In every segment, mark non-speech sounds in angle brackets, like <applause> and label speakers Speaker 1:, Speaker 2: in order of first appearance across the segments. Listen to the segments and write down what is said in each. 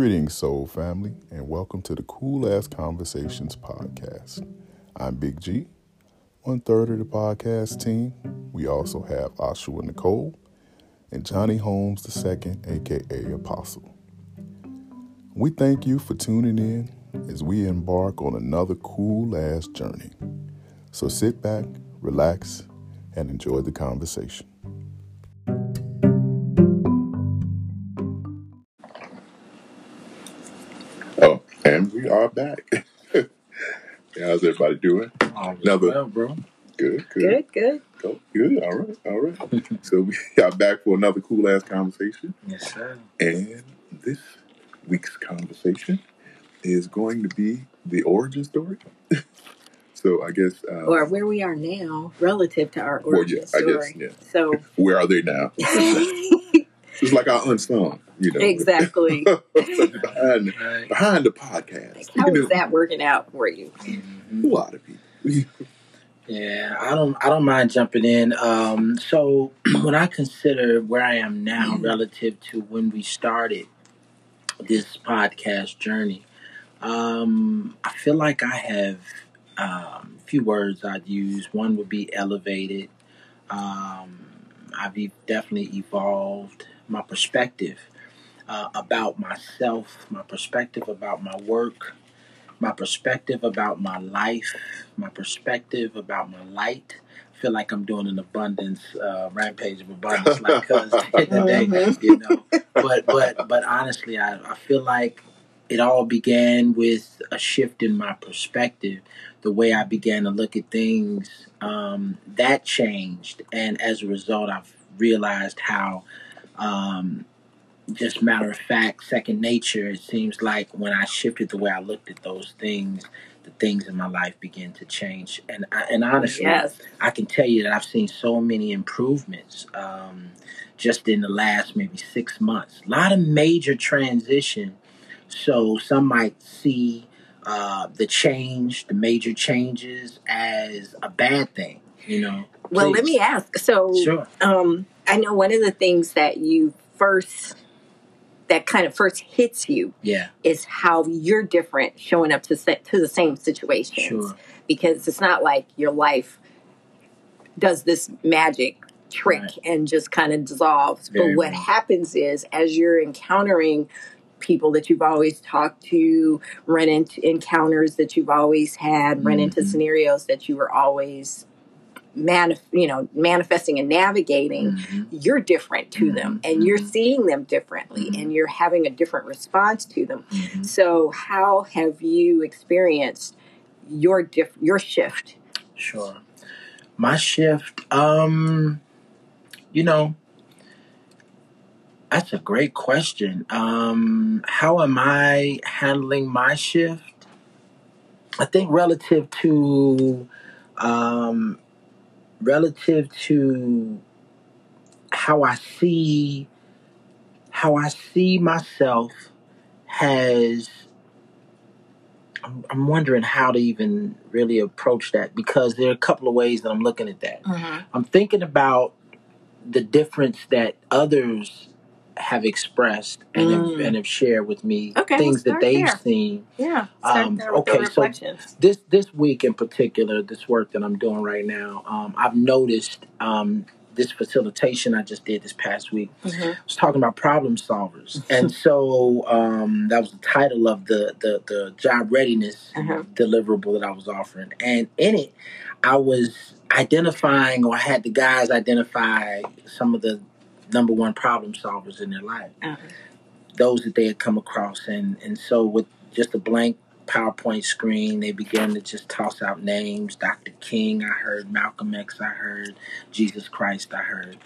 Speaker 1: Greetings, Soul family, and welcome to the Cool Ass Conversations podcast. I'm Big G, one third of the podcast team. We also have Oshua Nicole and Johnny Holmes II, aka Apostle. We thank you for tuning in as we embark on another cool ass journey. So sit back, relax, and enjoy the conversation. And we. <laughs> How's everybody doing? Another
Speaker 2: well, bro.
Speaker 1: good, good,
Speaker 3: Good, good.
Speaker 1: Go, good. All right, all right. <laughs> so we <laughs> are back for another cool ass conversation,
Speaker 2: Yes, sir.
Speaker 1: and this week's conversation is going to be the origin story. so I guess, uh,
Speaker 3: Or where we are now relative to our
Speaker 1: Well,
Speaker 3: origin
Speaker 1: yeah, I guess,
Speaker 3: story.
Speaker 1: yeah.
Speaker 3: So
Speaker 1: where are they now? It's like our unsung, you know,
Speaker 3: exactly. <laughs>
Speaker 1: behind
Speaker 2: Right.
Speaker 1: behind the podcast.
Speaker 3: How
Speaker 1: You know,
Speaker 3: is that working out for you?
Speaker 1: A lot of people. <laughs>
Speaker 2: Yeah, I don't. I don't mind jumping in. Um, so <clears throat> when I consider where I am now relative to when we started this podcast journey, um, I feel like I have um, a few words I'd use. One would be elevated. Um, I've definitely evolved my perspective uh, about myself, my perspective about my work, my perspective about my life, my perspective about my light. I feel like I'm doing an abundance uh, rampage of abundance, like cuz <laughs> today,
Speaker 3: Mhm.
Speaker 2: you know. But but but honestly, I, I feel like it all began with a shift in my perspective, the way I began to look at things. Um, that changed, and as a result, I've realized how. Um, just matter of fact, second nature. It seems like when I shifted the way I looked at those things, the things in my life began to change. And I, and honestly,
Speaker 3: Yes.
Speaker 2: I can tell you that I've seen so many improvements um, just in the last maybe six months. A lot of major transition. So some might see uh, the change, the major changes, as a bad thing. You know.
Speaker 3: Well, let me ask. So,
Speaker 2: Sure.
Speaker 3: um, I know one of the things that you first, that kind of first hits you
Speaker 2: Yeah.
Speaker 3: is how you're different showing up to to the same situations.
Speaker 2: Sure.
Speaker 3: Because it's not like your life does this magic trick
Speaker 2: Right.
Speaker 3: and just kind of dissolves.
Speaker 2: Very
Speaker 3: but what
Speaker 2: well.
Speaker 3: happens is as you're encountering people that you've always talked to, run into encounters that you've always had, run into
Speaker 2: Mhm.
Speaker 3: scenarios that you were always manif- you know, manifesting and navigating
Speaker 2: Mhm.
Speaker 3: you're different to them
Speaker 2: Mhm.
Speaker 3: and you're
Speaker 2: Mhm.
Speaker 3: seeing them differently
Speaker 2: Mhm.
Speaker 3: and you're having a different response to them
Speaker 2: Mhm.
Speaker 3: so how have you experienced your diff- your shift
Speaker 2: Sure. My shift, um, you know, that's a great question. Um, how am I handling my shift? I think relative to, um, relative to how I see, how I see myself has I'm, I'm wondering how to even really approach that because there are a couple of ways that I'm looking at that. Mm-hmm. I'm thinking about the difference that others have expressed and have,
Speaker 3: Mm.
Speaker 2: and have shared with me
Speaker 3: Okay,
Speaker 2: things that they've
Speaker 3: there.
Speaker 2: seen.
Speaker 3: yeah
Speaker 2: Um,
Speaker 3: there with the
Speaker 2: okay, so this this week in particular, this work that I'm doing right now, um, I've noticed um, this facilitation I just did this past week.
Speaker 3: Mhm.
Speaker 2: I was talking about problem solvers, <laughs> and so um, that was the title of the the, the job readiness
Speaker 3: Uh-huh.
Speaker 2: deliverable that I was offering, and in it, I was identifying, or I had the guys identify some of the number one problem solvers in their life,
Speaker 3: Uh-huh.
Speaker 2: those that they had come across, and and so with just a blank PowerPoint screen, they began to just toss out names. Dr. King, I heard Malcolm X, I heard Jesus Christ, I heard.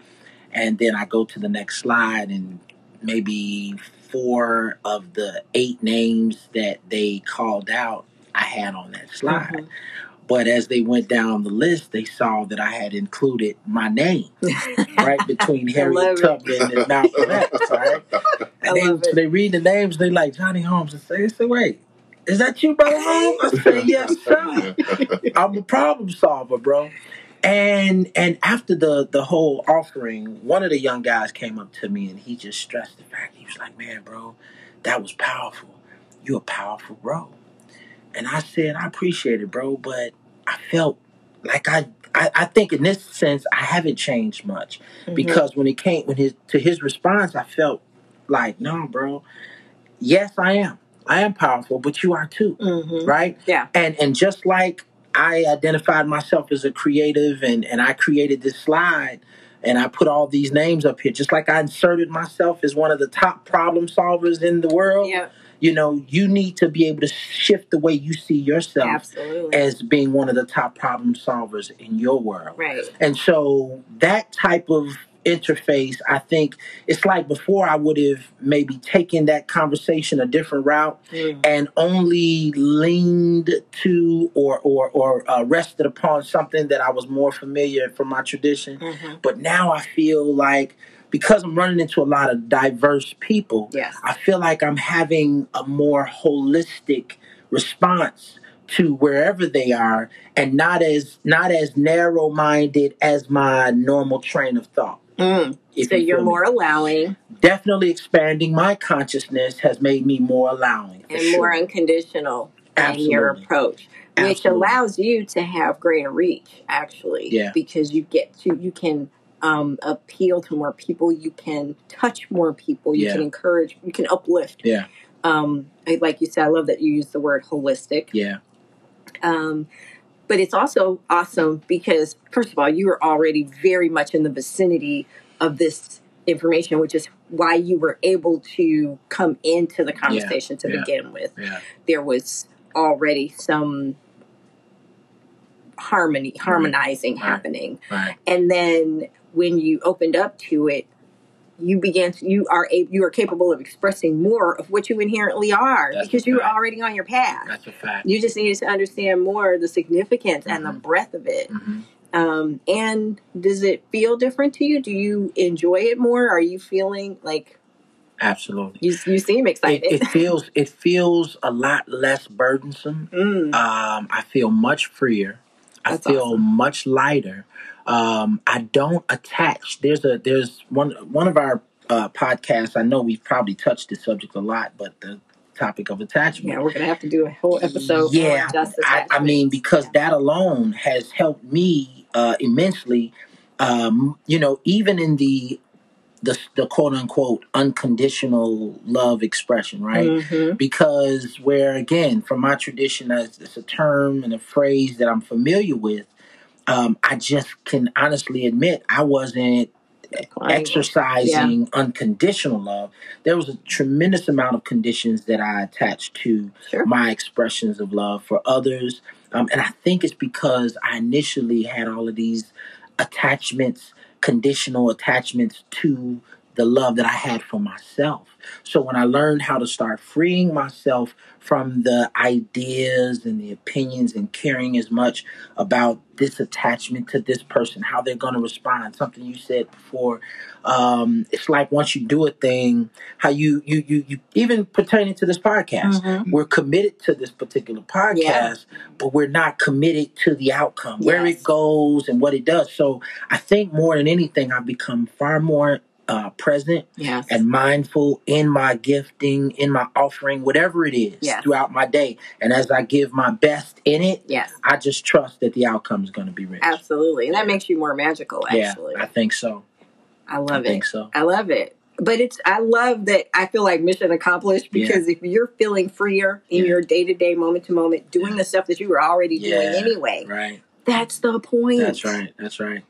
Speaker 2: And then I go to the next slide, and maybe four of the eight names that they called out, I had on that slide.
Speaker 3: Mhm.
Speaker 2: But as they went down the list, they saw that I had included my name <laughs> right between
Speaker 3: I
Speaker 2: Harriet
Speaker 3: love it.
Speaker 2: Tubman and Malcolm X, <laughs> right? And they, so they read the names, they like Johnny Holmes and say, they say, wait, is that you, brother Holmes? I say, yes, sir. <laughs> I'm a problem solver, bro. And and after the the whole offering, one of the young guys came up to me and he just stressed the fact he was like, "Man, bro, that was powerful. You're a powerful bro. And I said, I appreciate it, bro, but I felt like I I, I think in this sense I haven't changed much.
Speaker 3: Mhm.
Speaker 2: Because when it came when his to his response, I felt like, no, bro, yes, I am. I am powerful, but you are too,
Speaker 3: Mhm.
Speaker 2: right?
Speaker 3: Yeah.
Speaker 2: And and just like I identified myself as a creative and, and I created this slide and I put all these names up here, just like I inserted myself as one of the top problem solvers in the world,
Speaker 3: Yeah.
Speaker 2: You know, you need to be able to shift the way you see yourself
Speaker 3: Absolutely.
Speaker 2: as being one of the top problem solvers in your world.
Speaker 3: right.
Speaker 2: And so that type of interface, I think it's like before I would have maybe taken that conversation a different route
Speaker 3: Mm.
Speaker 2: and only leaned to or or or uh, rested upon something that I was more familiar from my tradition.
Speaker 3: Mhm.
Speaker 2: But now I feel like because I'm running into a lot of diverse people,
Speaker 3: Yes.
Speaker 2: I feel like I'm having a more holistic response to wherever they are and not as not as narrow minded as my normal train of thought.
Speaker 3: Mm. So
Speaker 2: you
Speaker 3: you're
Speaker 2: feel me.
Speaker 3: more allowing
Speaker 2: definitely expanding my consciousness has made me more allowing
Speaker 3: and
Speaker 2: sure.
Speaker 3: more unconditional in your
Speaker 2: Absolutely.
Speaker 3: approach, which
Speaker 2: Absolutely.
Speaker 3: allows you to have greater reach, actually.
Speaker 2: Yeah.
Speaker 3: Because you get to, you can um, appeal to more people, you can touch more people, you
Speaker 2: Yeah.
Speaker 3: can encourage, you can uplift.
Speaker 2: Yeah,
Speaker 3: Um, I, like you said, I love that you use the word holistic.
Speaker 2: yeah,
Speaker 3: Um, but it's also awesome because, first of all, you were already very much in the vicinity of this information, which is why you were able to come into the conversation to
Speaker 2: yeah.
Speaker 3: begin with.
Speaker 2: yeah,
Speaker 3: There was already some harmony, harmonizing
Speaker 2: Right.
Speaker 3: happening.
Speaker 2: right.
Speaker 3: And then when you opened up to it, you began to, you are a, you are capable of expressing more of what you inherently are
Speaker 2: That's
Speaker 3: because you were already on your path.
Speaker 2: That's a fact.
Speaker 3: You just needed to understand more the significance and the
Speaker 2: Mhm.
Speaker 3: breadth of it.
Speaker 2: hmm
Speaker 3: Um, and does it feel different to you? Do you enjoy it more? Are you feeling like
Speaker 2: Absolutely.
Speaker 3: you, you seem excited?
Speaker 2: it <laughs> feels it feels a lot less burdensome.
Speaker 3: Mm,
Speaker 2: Um, I feel much freer. I feel
Speaker 3: awesome.
Speaker 2: much lighter. Um, I don't attach. There's a there's one one of our uh, podcasts. I know we've probably touched this subject a lot, but the topic of attachment.
Speaker 3: yeah, we're gonna have to do a whole episode
Speaker 2: Yeah, I, I mean, because
Speaker 3: Yeah.
Speaker 2: that alone has helped me uh, immensely. Um, you know, even in the the the quote unquote unconditional love expression, right?
Speaker 3: Mhm.
Speaker 2: Because where again, from my tradition, as it's a term and a phrase that I'm familiar with, um, I just can honestly admit I wasn't exercising unconditional love. There was a tremendous amount of conditions that I attached to
Speaker 3: Sure.
Speaker 2: my expressions of love for others. Um, and I think it's because I initially had all of these attachments, conditional attachments to the love that I had for myself. So when I learned how to start freeing myself from the ideas and the opinions and caring as much about this attachment to this person, how they're going to respond, something you said before, um, it's like once you do a thing, how you you you, you even pertaining to this podcast,
Speaker 3: Mhm.
Speaker 2: we're committed to this particular podcast,
Speaker 3: Yeah.
Speaker 2: but we're not committed to the outcome, where it goes and what it does. So I think more than anything, I've become far more uh, present
Speaker 3: Yes.
Speaker 2: and mindful in my gifting, in my offering, whatever it is
Speaker 3: Yes.
Speaker 2: throughout my day. And as I give my best in it,
Speaker 3: yes.
Speaker 2: I just trust that the outcome is going to be rich.
Speaker 3: Absolutely. And that makes you more magical, actually.
Speaker 2: Yeah, I think so.
Speaker 3: I
Speaker 2: I
Speaker 3: love it.
Speaker 2: think so.
Speaker 3: I love it. But it's I love that I feel like mission accomplished
Speaker 2: Yeah.
Speaker 3: because if you're feeling freer in
Speaker 2: Yeah.
Speaker 3: your day to day, moment to moment, doing
Speaker 2: Yeah.
Speaker 3: the stuff that you were already doing anyway,
Speaker 2: Right.
Speaker 3: that's the point.
Speaker 2: That's right. That's right.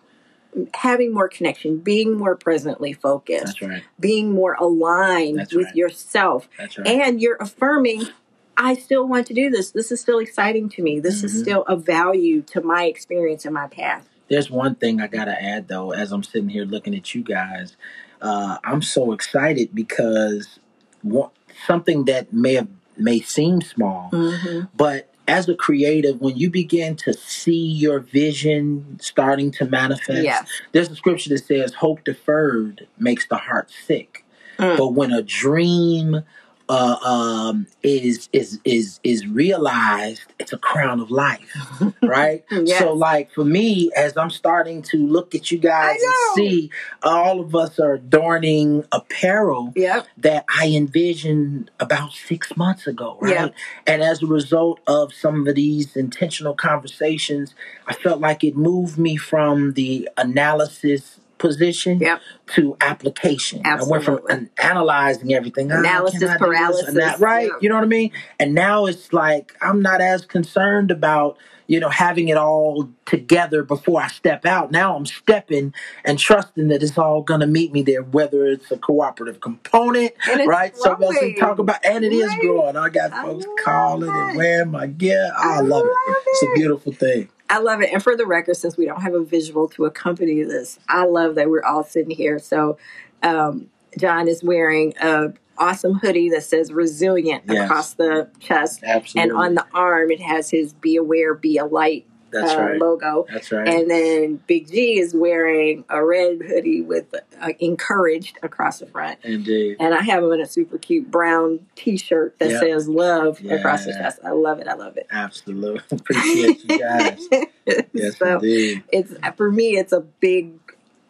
Speaker 3: Having more connection, being more presently focused,
Speaker 2: That's right.
Speaker 3: being more aligned
Speaker 2: That's
Speaker 3: with
Speaker 2: right.
Speaker 3: yourself,
Speaker 2: That's right.
Speaker 3: and you're affirming. I still want to do this. This is still exciting to me. This is
Speaker 2: Mhm.
Speaker 3: still of value to my experience and my path.
Speaker 2: There's one thing I gotta add though, as I'm sitting here looking at you guys. Uh, I'm so excited because one, something that may have may seem small,
Speaker 3: Mm-hmm.
Speaker 2: but as a creative, when you begin to see your vision starting to manifest,
Speaker 3: Yes.
Speaker 2: there's a scripture that says, "Hope deferred makes the heart sick."
Speaker 3: Mm.
Speaker 2: But when a dream uh, um, is is is is realized it's a crown of life, <laughs> right?
Speaker 3: Yes.
Speaker 2: So, like for me, as I'm starting to look at you guys and see all of us are adorning apparel
Speaker 3: Yep.
Speaker 2: that I envisioned about six months ago, right?
Speaker 3: Yeah.
Speaker 2: And as a result of some of these intentional conversations, I felt like it moved me from the analysis position
Speaker 3: Yep.
Speaker 2: to application. I went from an- analyzing everything. Ah,
Speaker 3: Analysis
Speaker 2: can I do this
Speaker 3: paralysis,
Speaker 2: that? Right.
Speaker 3: yeah.
Speaker 2: You know what I mean? And now it's like I'm not as concerned about, you know, having it all together before I step out. Now I'm stepping and trusting that it's all gonna meet me there, whether it's a cooperative component, right? So as we talk about and it is
Speaker 3: Right.
Speaker 2: growing. I got folks
Speaker 3: love
Speaker 2: calling
Speaker 3: it.
Speaker 2: and wearing my gear. Oh, I,
Speaker 3: I
Speaker 2: love it.
Speaker 3: love
Speaker 2: It's a beautiful thing.
Speaker 3: I love it. And for the record, since we don't have a visual to accompany this, I love that we're all sitting here. So, um, John is wearing a awesome hoodie that says resilient
Speaker 2: Yes.
Speaker 3: across the chest.
Speaker 2: Absolutely.
Speaker 3: And on the arm, it has his Be Aware, Be a Light
Speaker 2: That's
Speaker 3: uh,
Speaker 2: right.
Speaker 3: logo.
Speaker 2: That's right.
Speaker 3: And then Big G is wearing a red hoodie with uh, encouraged across the front.
Speaker 2: Indeed.
Speaker 3: And I have on a super cute brown t shirt that
Speaker 2: Yeah.
Speaker 3: says love across the chest. I love it. I love it.
Speaker 2: Absolutely. <laughs> Appreciate you guys. <laughs> Yes,
Speaker 3: so
Speaker 2: indeed.
Speaker 3: it's for me, it's a big,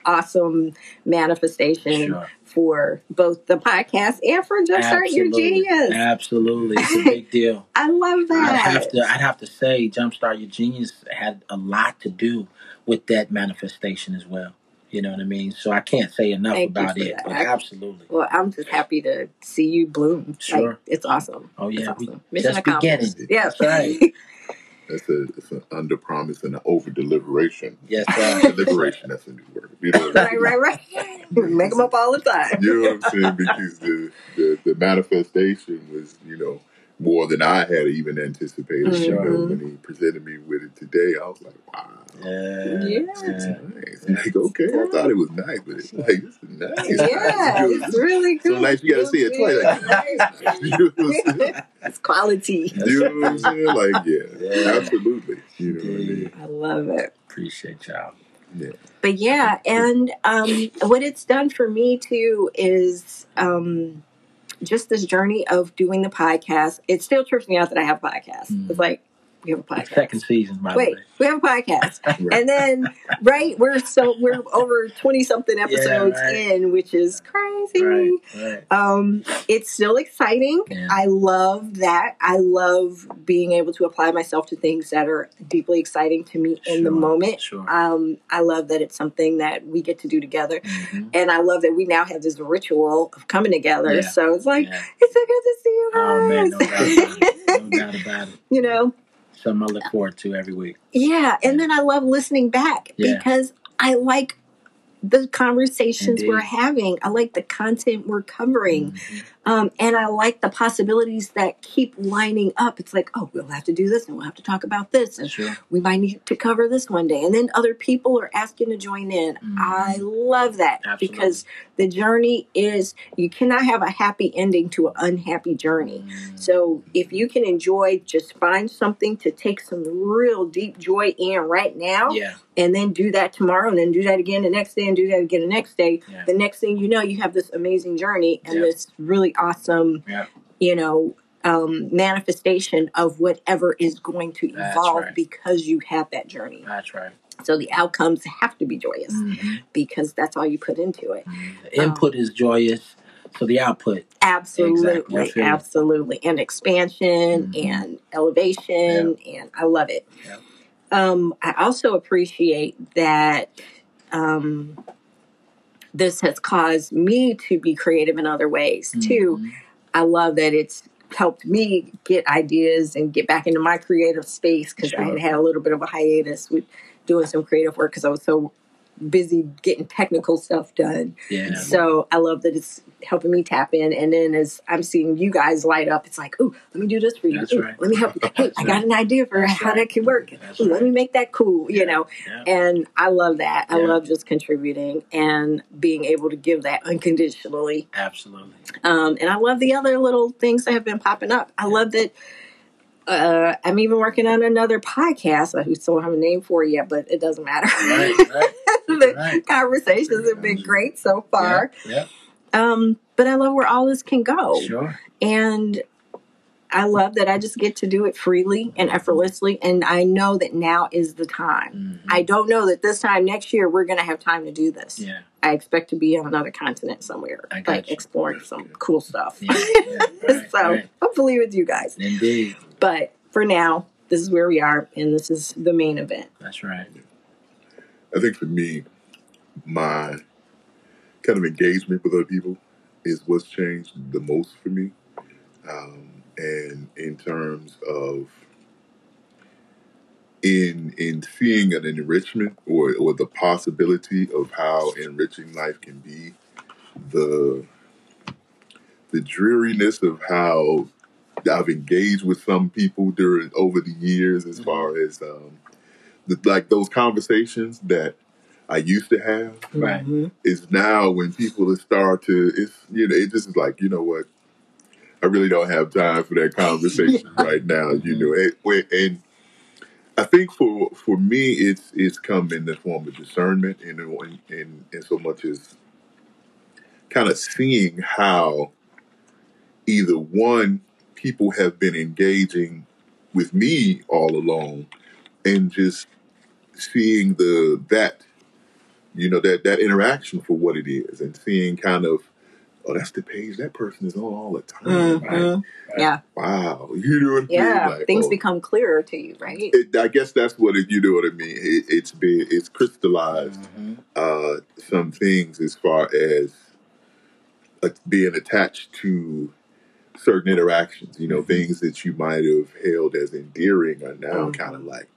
Speaker 3: awesome manifestation
Speaker 2: Sure.
Speaker 3: For both the podcast and for Jumpstart Your Genius.
Speaker 2: Absolutely. It's a <laughs> big deal.
Speaker 3: I love that.
Speaker 2: I'd
Speaker 3: that.
Speaker 2: have to I'd have to say Jumpstart Your Genius had a lot to do with that manifestation as well. You know what I mean? So I can't say enough
Speaker 3: Thank
Speaker 2: about it.
Speaker 3: that.
Speaker 2: But absolutely.
Speaker 3: Well, I'm just happy to see you bloom.
Speaker 2: Sure.
Speaker 3: Like, it's awesome.
Speaker 2: Oh
Speaker 3: It's
Speaker 2: yeah, we
Speaker 3: awesome. Mission
Speaker 2: just
Speaker 3: accomplished.
Speaker 2: beginning.
Speaker 3: Yeah.
Speaker 2: That's right. <laughs>
Speaker 1: That's a it's an under promise and an over deliberation.
Speaker 2: Yes, sir. <laughs>
Speaker 1: Deliberation, that's a new word. You know
Speaker 3: right, right, right. <laughs> Make them up all the time.
Speaker 1: You know what I'm saying? Because the, the, the manifestation was, you know, more than I had even anticipated. You know, when he presented me with it today, I was like, wow.
Speaker 2: Yeah.
Speaker 3: Yeah.
Speaker 1: It's nice. Like, okay, I thought it was nice, but it's like, this is nice.
Speaker 3: Yeah, <laughs>
Speaker 1: You
Speaker 3: it's really
Speaker 1: so
Speaker 3: cool.
Speaker 1: nice you gotta see it twice. <laughs> Like, you know what I'm saying?
Speaker 3: It's quality.
Speaker 1: You know what I'm saying? Like, yeah,
Speaker 2: Yeah.
Speaker 1: absolutely. You know what I mean?
Speaker 3: I love it.
Speaker 2: Appreciate y'all.
Speaker 1: Yeah.
Speaker 3: But yeah, and um, what it's done for me too is um, just this journey of doing the podcast. It still trips me out that I have a podcast.
Speaker 2: Mm.
Speaker 3: It's like we have a podcast.
Speaker 2: second season, by
Speaker 3: Wait,
Speaker 2: the way.
Speaker 3: we have a podcast, <laughs>
Speaker 1: Right.
Speaker 3: and then right, we're so we're over twenty something episodes
Speaker 2: right.
Speaker 3: in, which is crazy.
Speaker 2: Right.
Speaker 3: Um, it's still exciting.
Speaker 2: Yeah.
Speaker 3: I love that. I love being able to apply myself to things that are deeply exciting to me in the moment.
Speaker 2: sure.
Speaker 3: Um, I love that it's something that we get to do together.
Speaker 2: Mhm.
Speaker 3: And I love that we now have this ritual of coming together.
Speaker 2: Yeah.
Speaker 3: So it's like,
Speaker 2: Yeah.
Speaker 3: it's so good to see you guys.
Speaker 2: Oh man, no doubt about it. No doubt about it. <laughs>
Speaker 3: you know?
Speaker 2: Something I look forward to every week.
Speaker 3: Yeah. And then I love listening back
Speaker 2: Yeah.
Speaker 3: because I like the conversations
Speaker 2: Indeed.
Speaker 3: we're having. I like the content we're covering.
Speaker 2: Mhm.
Speaker 3: Um, and I like the possibilities that keep lining up. It's like, oh, we'll have to do this and we'll have to talk about this. And
Speaker 2: Sure.
Speaker 3: we might need to cover this one day. And then other people are asking to join in.
Speaker 2: Mhm.
Speaker 3: I love that
Speaker 2: Absolutely.
Speaker 3: because the journey is, you cannot have a happy ending to an unhappy journey.
Speaker 2: Mm.
Speaker 3: So if you can enjoy, just find something to take some real deep joy in right now,
Speaker 2: Yeah.
Speaker 3: and then do that tomorrow, and then do that again the next day, and do that again the next day.
Speaker 2: Yeah.
Speaker 3: The next thing you know, you have this amazing journey and
Speaker 2: Yeah.
Speaker 3: this really awesome,
Speaker 2: Yeah.
Speaker 3: you know, um, manifestation of whatever is going to evolve
Speaker 2: right.
Speaker 3: because you have that journey.
Speaker 2: That's right.
Speaker 3: So the outcomes have to be joyous
Speaker 2: Mhm.
Speaker 3: because that's all you put into it.
Speaker 2: The input is joyous, so the output.
Speaker 3: Absolutely,
Speaker 2: Exactly. I feel you.
Speaker 3: absolutely, and expansion
Speaker 2: Mhm.
Speaker 3: and elevation, and I love it.
Speaker 2: Yeah.
Speaker 3: Um, I also appreciate that um, this has caused me to be creative in other ways too.
Speaker 2: Mhm.
Speaker 3: I love that it's helped me get ideas and get back into my creative space because I had had a little bit of a hiatus with doing some creative work because I was so busy getting technical stuff done.
Speaker 2: Yeah.
Speaker 3: So I love that it's helping me tap in. And then as I'm seeing you guys light up, it's like, ooh, let me do this for you.
Speaker 2: That's
Speaker 3: Ooh,
Speaker 2: right.
Speaker 3: Let me help you. Hey,
Speaker 2: That's
Speaker 3: I got
Speaker 2: right.
Speaker 3: an idea for
Speaker 2: That's
Speaker 3: how
Speaker 2: right.
Speaker 3: that can work. Ooh, let me make that cool, you know.
Speaker 2: Yeah.
Speaker 3: And I love that. I love just contributing and being able to give that unconditionally.
Speaker 2: Absolutely.
Speaker 3: Um, and I love the other little things that have been popping up. I love that. Uh, I'm even working on another podcast. I still don't have a name for it yet, but it doesn't matter.
Speaker 2: Right, <laughs> right.
Speaker 3: the
Speaker 2: Right.
Speaker 3: conversations have been great so far.
Speaker 2: Yeah.
Speaker 3: Um, but I love where all this can go.
Speaker 2: Sure.
Speaker 3: And I love that I just get to do it freely and effortlessly. And I know that now is the time.
Speaker 2: Mhm.
Speaker 3: I don't know that this time next year we're going to have time to do this.
Speaker 2: Yeah.
Speaker 3: I expect to be on another continent somewhere, like
Speaker 2: you.
Speaker 3: exploring some cool stuff.
Speaker 2: Yeah. yeah. <laughs> Right.
Speaker 3: so
Speaker 2: right.
Speaker 3: hopefully with you guys.
Speaker 2: Indeed.
Speaker 3: But for now, this is where we are, and this is the main event.
Speaker 2: That's right.
Speaker 1: I think for me, my kind of engagement with other people is what's changed the most for me. Um, and in terms of in in seeing an enrichment or or the possibility of how enriching life can be, the the dreariness of how I've engaged with some people during over the years, as far as um, the, like those conversations that I used to have
Speaker 2: Right.
Speaker 3: Mhm.
Speaker 1: is now when people start to it's you know it just is like you know what I really don't have time for that conversation <laughs> right now you know and, and I think for for me it's it's come in the form of discernment and in in, in so much as kind of seeing how either one people have been engaging with me all along and just seeing the that you know that that interaction for what it is and seeing kind of oh that's the page that person is on all the time
Speaker 3: Mhm. Yeah,
Speaker 1: wow you know what I mean
Speaker 3: yeah.
Speaker 1: like
Speaker 3: Things
Speaker 1: oh,
Speaker 3: become clearer to you, right?
Speaker 1: it, I guess that's what it, you know what I mean it, it's been it's crystallized
Speaker 2: Mhm.
Speaker 1: uh some things as far as uh, being attached to certain interactions you know things that you might have held as endearing are now
Speaker 3: Mhm.
Speaker 1: kind of like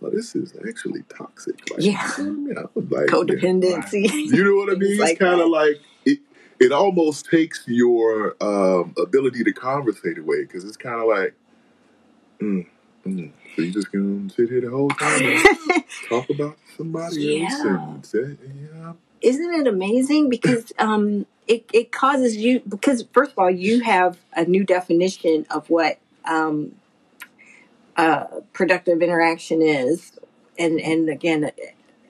Speaker 1: well this is actually toxic like
Speaker 3: Yeah.
Speaker 1: you know what I mean? I like.
Speaker 3: Codependency.
Speaker 1: You know what I mean? It's kind of like it. It almost takes your um, ability to conversate away because it's kind of like, mm, mm, so you just gonna sit here the whole time and <laughs> talk about somebody else
Speaker 3: Yeah.
Speaker 1: and say, yeah,
Speaker 3: Isn't it amazing? Because um, it, it causes you, because first of all, you have a new definition of what um, uh, productive interaction is. And, and again,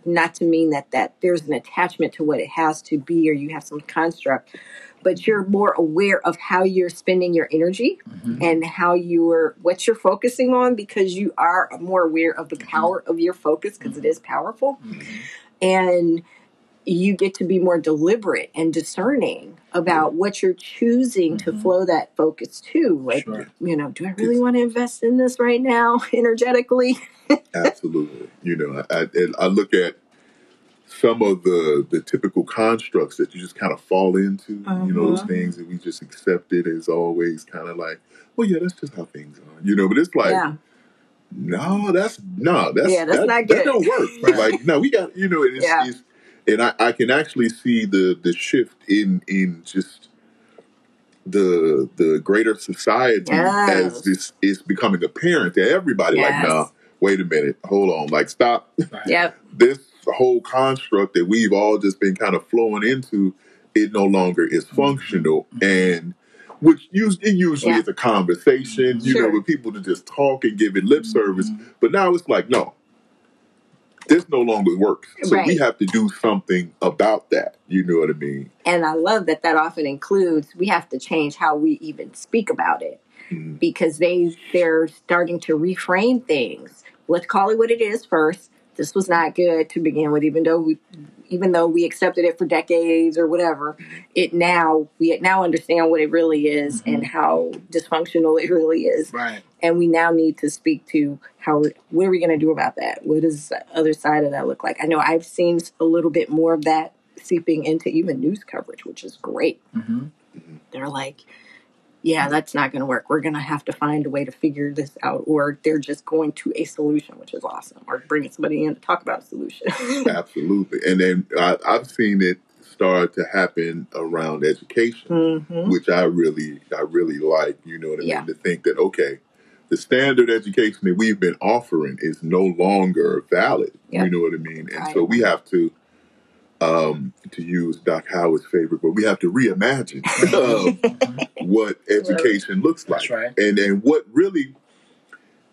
Speaker 3: not to mean that, that there's an attachment to what it has to be or you have some construct, but you're more aware of how you're spending your energy
Speaker 2: Mhm.
Speaker 3: and how you're what you're focusing on because you are more aware of the power of your focus because it is powerful and you get to be more deliberate and discerning about what you're choosing to
Speaker 2: Mhm.
Speaker 3: flow that focus to like
Speaker 2: Sure.
Speaker 3: you know do i really want to invest in this right now <laughs> energetically
Speaker 1: absolutely. You know, I, and I look at some of the the typical constructs that you just kind of fall into. You know, those
Speaker 3: Mhm.
Speaker 1: things that we just accepted as always kind of like, well, yeah, that's just how things are. You know, but it's like.
Speaker 3: yeah
Speaker 1: No, that's no, that's
Speaker 3: Yeah, that's
Speaker 1: that,
Speaker 3: not good.
Speaker 1: That don't work.
Speaker 2: Right. <laughs>
Speaker 1: Like no, we got you know, and it's,
Speaker 3: Yeah.
Speaker 1: it's and I, I can actually see the the shift in in just the the greater society
Speaker 3: Yes.
Speaker 1: as this is becoming apparent to everybody. Like,
Speaker 3: Yes.
Speaker 1: no, wait a minute, hold on, like stop
Speaker 3: yep
Speaker 1: this whole construct that we've all just been kind of flowing into. It no longer is functional, and which us- it usually
Speaker 3: Yeah.
Speaker 1: is a conversation, you
Speaker 3: Sure.
Speaker 1: know, with people to just talk and give it lip service.
Speaker 2: Mhm.
Speaker 1: But now it's like, no, this no longer works. So we have to do something about that. You know what I mean?
Speaker 3: and i love that that often includes we have to change how we even speak about it
Speaker 1: Mhm.
Speaker 3: because they they're starting to reframe things. Let's call it what it is first. This was not good to begin with, even though we even though we accepted it for decades or whatever. It now we now understand what it really is
Speaker 2: Mhm.
Speaker 3: and how dysfunctional it really is,
Speaker 2: Right.
Speaker 3: And we now need to speak to how what are we going to do about that? What does the other side of that look like? I know I've seen a little bit more of that seeping into even news coverage, which is great
Speaker 2: hmm
Speaker 3: they're like, yeah, that's not going to work. We're going to have to find a way to figure this out, or they're just going to a solution, which is awesome, or bringing somebody in to talk about a solution. <laughs>
Speaker 1: Absolutely. And then I, I've seen it start to happen around education,
Speaker 3: hmm
Speaker 1: which I really, I really like. You know what I
Speaker 3: Yeah.
Speaker 1: mean? To think that okay, the standard education that we've been offering is no longer valid.
Speaker 3: Yep.
Speaker 1: You know what I mean? And
Speaker 3: Right.
Speaker 1: so we have to. Um, to use Doc Howard's favorite, but we have to reimagine <laughs> <laughs> um, what education looks like
Speaker 2: That's right.
Speaker 1: and and what really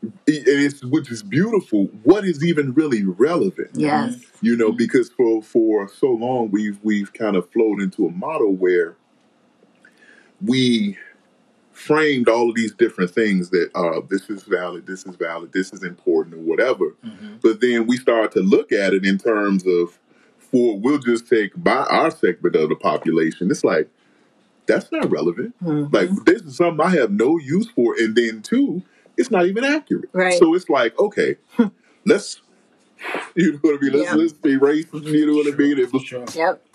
Speaker 1: and it's which is beautiful what is even really relevant
Speaker 3: yes.
Speaker 1: you know because for for so long we've we've kind of flowed into a model where we framed all of these different things that uh, this is valid, this is valid, this is important, or whatever.
Speaker 2: Mm-hmm.
Speaker 1: But then we start to look at it in terms of, for we'll just take by our segment of the population. It's like that's not relevant.
Speaker 3: Mhm.
Speaker 1: Like this is something I have no use for, and then two, it's not even accurate.
Speaker 3: Right.
Speaker 1: So it's like okay, <laughs> let's. You know what I mean? Let's
Speaker 3: Yeah.
Speaker 1: let's erase. You know what I mean? And-
Speaker 2: Sure.
Speaker 3: Yep.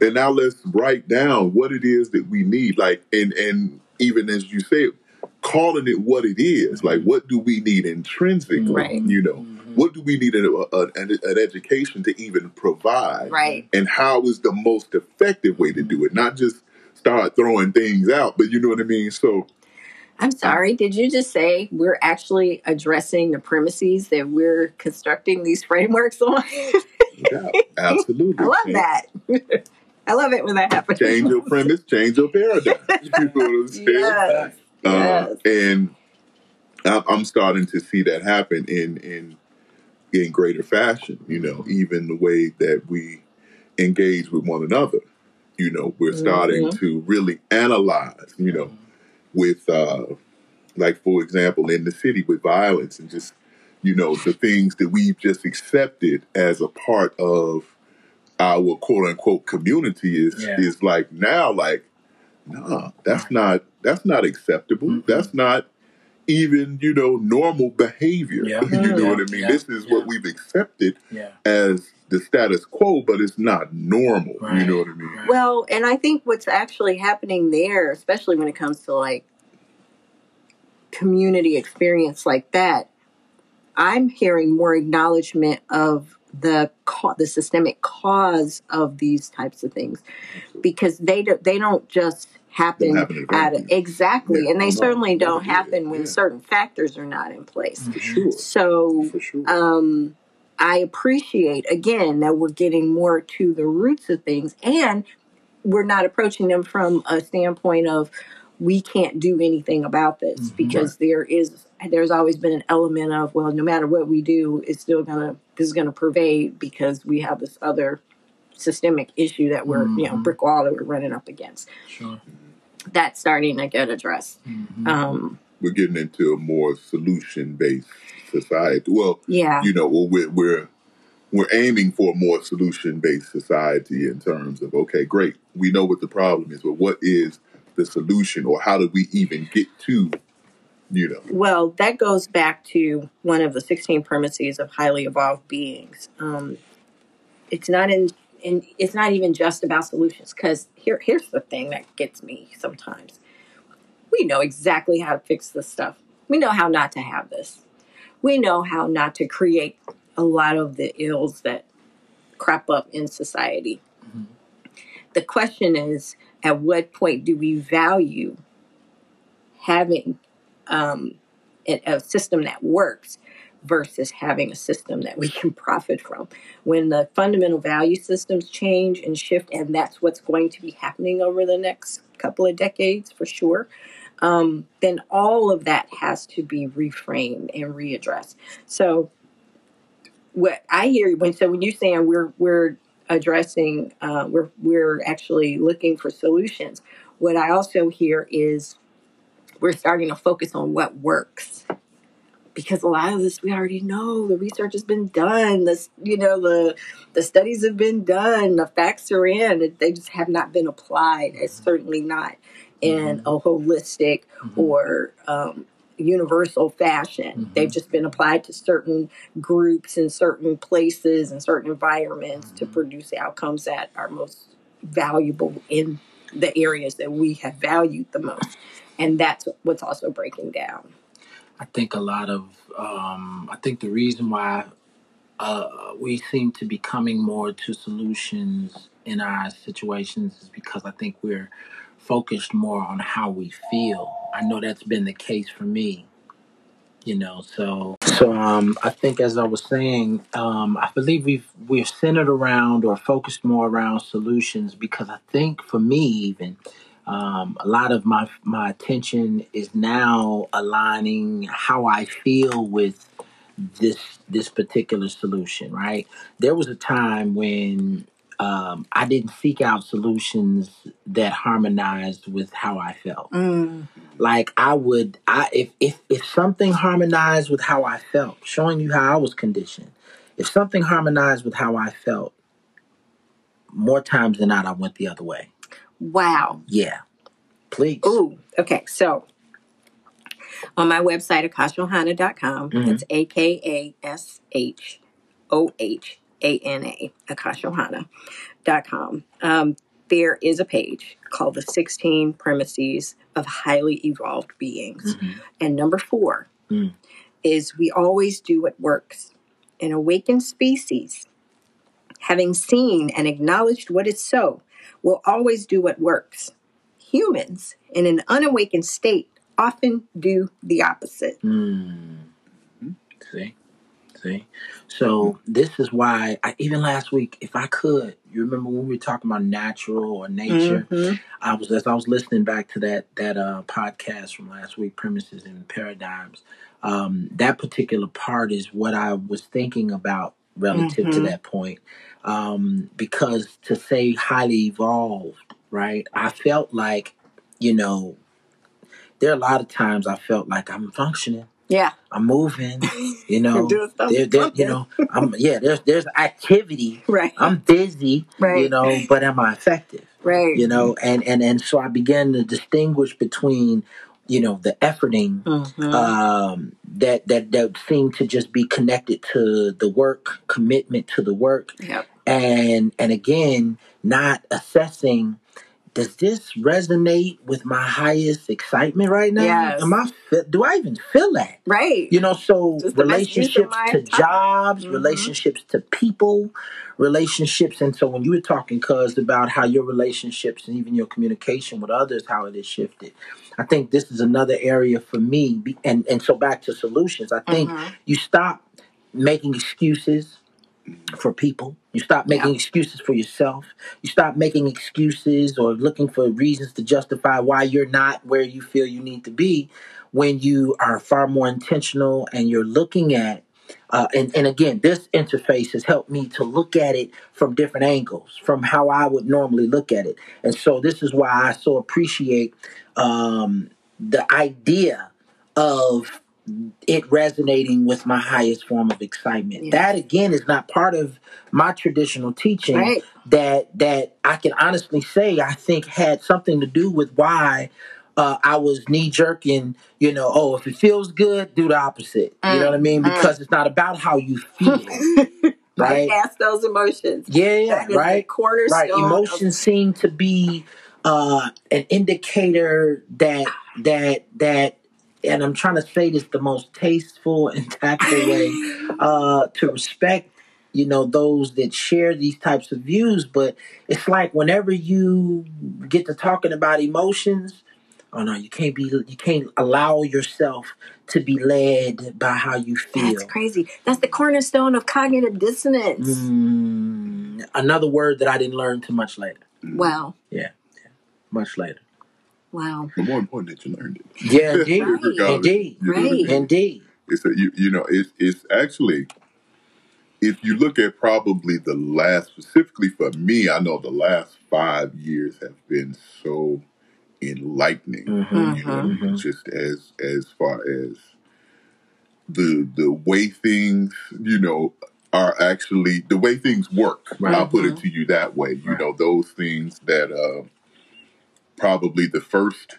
Speaker 1: and now let's write down what it is that we need like and and even as you say calling it what it is like what do we need intrinsically
Speaker 3: Right.
Speaker 1: you know
Speaker 2: Mhm.
Speaker 1: what do we need a, a, an, an education to even provide
Speaker 3: Right.
Speaker 1: and how is the most effective way to do it not just start throwing things out but you know what i mean so
Speaker 3: I'm sorry. Did you just say we're actually addressing the premises that we're constructing these frameworks on?
Speaker 1: yeah <laughs> absolutely
Speaker 3: I love that. <laughs> I love it when that happens.
Speaker 1: change your premise change your paradigm <laughs> you know what i'm saying
Speaker 3: Yes.
Speaker 1: Uh,
Speaker 3: Yes.
Speaker 1: and I'm, I'm starting to see that happen in in in greater fashion. You know, even the way that we engage with one another. You know, we're starting
Speaker 3: Mhm.
Speaker 1: to really analyze. You know, with uh, like for example, in the city with violence and just you know the things that we've just accepted as a part of our quote unquote community is
Speaker 2: Yeah.
Speaker 1: is like now like nah that's not that's not acceptable
Speaker 2: Mm-mm.
Speaker 1: that's not even you know normal behavior
Speaker 2: Yeah. <laughs>
Speaker 1: you know
Speaker 3: Yeah.
Speaker 1: what i mean
Speaker 2: Yeah.
Speaker 1: this is
Speaker 2: Yeah.
Speaker 1: what we've accepted
Speaker 2: Yeah.
Speaker 1: as the status quo but it's not normal you know what i mean
Speaker 3: Well, and I think what's actually happening there, especially when it comes to like community experience like that, I'm hearing more acknowledgement of the ca- the systemic cause of these types of things because they do, they don't just happen
Speaker 1: happen
Speaker 3: at
Speaker 1: at
Speaker 3: exactly,
Speaker 1: Yeah,
Speaker 3: and they certainly don't happen when
Speaker 1: Yeah.
Speaker 3: certain factors are not in place.
Speaker 1: sure
Speaker 3: So
Speaker 1: sure
Speaker 3: um, I appreciate again that we're getting more to the roots of things, and we're not approaching them from a standpoint of we can't do anything about this
Speaker 2: Mhm.
Speaker 3: because there is there's always been an element of well no matter what we do it's still gonna this is gonna pervade because we have this other systemic issue that we're you know
Speaker 2: Mhm.
Speaker 3: brick wall that we're running up against
Speaker 2: Sure.
Speaker 3: that's starting to get addressed
Speaker 2: Mhm.
Speaker 3: um
Speaker 1: we're getting into a more solution based society well
Speaker 3: yeah
Speaker 1: you know well we're we're we're aiming for a more solution based society in terms of okay great we know what the problem is but what is the solution or how do we even get to you know
Speaker 3: Well, that goes back to one of the 16 premises of highly evolved beings. Um, it's not in, in, it's not even just about solutions. Because here, here's the thing that gets me sometimes. We know exactly how to fix this stuff. We know how not to have this. We know how not to create a lot of the ills that crop up in society.
Speaker 2: Mhm.
Speaker 3: The question is, at what point do we value having um, a, system that works versus having a system that we <laughs> can profit from. When the fundamental value systems change and shift, and that's what's going to be happening over the next couple of decades for sure, um, then all of that has to be reframed and readdressed. So, what I hear when so when you're saying we're we're addressing, uh, we're we're actually looking for solutions. What I also hear is we're starting to focus on what works because a lot of this we already know the research has been done the you know the the studies have been done the facts are in they just have not been applied it's certainly not in a holistic
Speaker 2: Mhm.
Speaker 3: or um, universal fashion
Speaker 2: Mhm.
Speaker 3: they've just been applied to certain groups in certain places and certain environments to
Speaker 2: Mhm.
Speaker 3: produce outcomes that are most valuable in the areas that we have valued the most and that's what's also breaking down
Speaker 2: I think a lot of um, I think the reason why uh, we seem to be coming more to solutions in our situations is because I think we're focused more on how we feel. I know that's been the case for me. You know, so so um, I think as I was saying, um, I believe we've we're centered around or focused more around solutions because I think for me even um, a lot of my my attention is now aligning how I feel with this this particular solution. Right, there was a time when um, I didn't seek out solutions that harmonized with how I felt.
Speaker 3: Mm.
Speaker 2: Like I would, I if if if something harmonized with how I felt, showing you how I was conditioned. If something harmonized with how I felt, more times than not, I went the other way.
Speaker 3: Wow.
Speaker 2: Yeah, please.
Speaker 3: Ooh. Okay. So on my website, akashohana.com,
Speaker 2: Mhm.
Speaker 3: it's A K A S H O H A N A, akashohana.com. Um, there is a page called the 16 Premises of Highly Evolved Beings.
Speaker 2: Mhm.
Speaker 3: And number four
Speaker 2: Mm.
Speaker 3: is we always do what works. An awakened species, having seen and acknowledged what is so, will always do what works. Humans, in an unawakened state, often do the opposite.
Speaker 2: Mm. See, see. So this is why I, even last week, if I could, you remember when we were talking about natural or nature?
Speaker 3: Mhm.
Speaker 2: I was as I was listening back to that that uh, podcast from last week, premises and paradigms. Um, that particular part is what I was thinking about relative to
Speaker 3: Mhm.
Speaker 2: that point, um, because to say highly evolved, right? I felt like, you know, there are a lot of times I felt like I'm functioning,
Speaker 3: Yeah.
Speaker 2: I'm moving, you <laughs> know, there, there, you know, I'm yeah. There's there's activity. <laughs>
Speaker 3: Right.
Speaker 2: I'm busy,
Speaker 3: Right.
Speaker 2: you know, but am I effective?
Speaker 3: Right.
Speaker 2: you know and and and so i began to distinguish between you know the efforting
Speaker 3: Mhm.
Speaker 2: um that that that seemed to just be connected to the work commitment to the work
Speaker 3: Yep.
Speaker 2: And and again not assessing does this resonate with my highest excitement right now
Speaker 3: Yes.
Speaker 2: am i do i even feel that
Speaker 3: Right.
Speaker 2: you know so
Speaker 3: Just the best use of
Speaker 2: relationships to jobs
Speaker 3: Mhm.
Speaker 2: relationships to people relationships and so when you were talking cuz about how your relationships and even your communication with others how it has shifted i think this is another area for me and and so back to solutions i think
Speaker 3: Mhm.
Speaker 2: you stop making excuses for people. You stop making
Speaker 3: Yeah.
Speaker 2: excuses for yourself. You stop making excuses or looking for reasons to justify why you're not where you feel you need to be when you are far more intentional and you're looking at uh, and, and again this interface has helped me to look at it from different angles from how i would normally look at it. And so this is why i so appreciate um, the idea of it resonating with my highest form of excitement
Speaker 3: Yeah.
Speaker 2: that again is not part of my traditional teaching
Speaker 3: Right.
Speaker 2: that that I can honestly say I think had something to do with why uh, I was knee jerking. You know, oh, if it feels good, do the opposite. You know what I mean?
Speaker 3: Mm, mm.
Speaker 2: Because it's not about how you feel, <laughs> right?
Speaker 3: Ask those emotions.
Speaker 2: Yeah, yeah,
Speaker 3: That is the
Speaker 2: right.
Speaker 3: cornerstone.
Speaker 2: Right.
Speaker 3: of-
Speaker 2: Emotions seem to be uh, an indicator that that that, and I'm trying to say this the most tasteful and <laughs> tactful way uh, to respect. You know those that share these types of views, but it's like whenever you get to talking about emotions, oh no, you can't be, you can't allow yourself to be led by how you feel.
Speaker 3: That's crazy. That's the cornerstone of cognitive dissonance.
Speaker 2: Mm, another word that I didn't learn too much later.
Speaker 3: Wow.
Speaker 2: Yeah, much later.
Speaker 3: Wow.
Speaker 1: But more important that you learned it.
Speaker 2: Yeah, <laughs> indeed,
Speaker 3: Right.
Speaker 2: Indeed,
Speaker 1: you know what I
Speaker 3: Right.
Speaker 1: mean?
Speaker 2: indeed.
Speaker 1: It's a, you you know it's it's actually if you look at probably the last specifically for me, I know the last five years have been so enlightening.
Speaker 2: hmm
Speaker 1: You know,
Speaker 2: Mhm.
Speaker 1: just as as far as the the way things you know are actually the way things work.
Speaker 2: Right.
Speaker 1: I'll put it to you that way. You
Speaker 2: Right.
Speaker 1: know, those things that uh, probably the first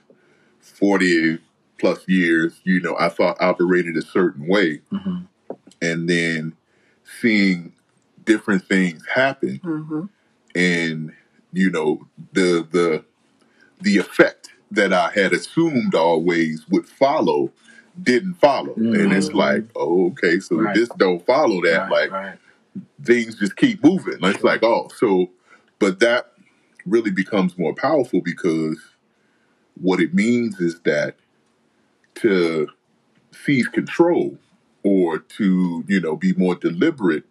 Speaker 1: forty plus years, you know, I thought operated a certain way
Speaker 2: hmm
Speaker 1: and then seeing different things happen
Speaker 3: hmm
Speaker 1: and you know the the the effect that I had assumed always would follow didn't follow and it's
Speaker 2: Mhm.
Speaker 1: like oh okay so
Speaker 2: Right.
Speaker 1: this don't follow that
Speaker 2: Right,
Speaker 1: like
Speaker 2: right.
Speaker 1: things just keep moving it's
Speaker 2: Sure.
Speaker 1: like oh so but that really becomes more powerful because what it means is that to seize control or to you know be more deliberate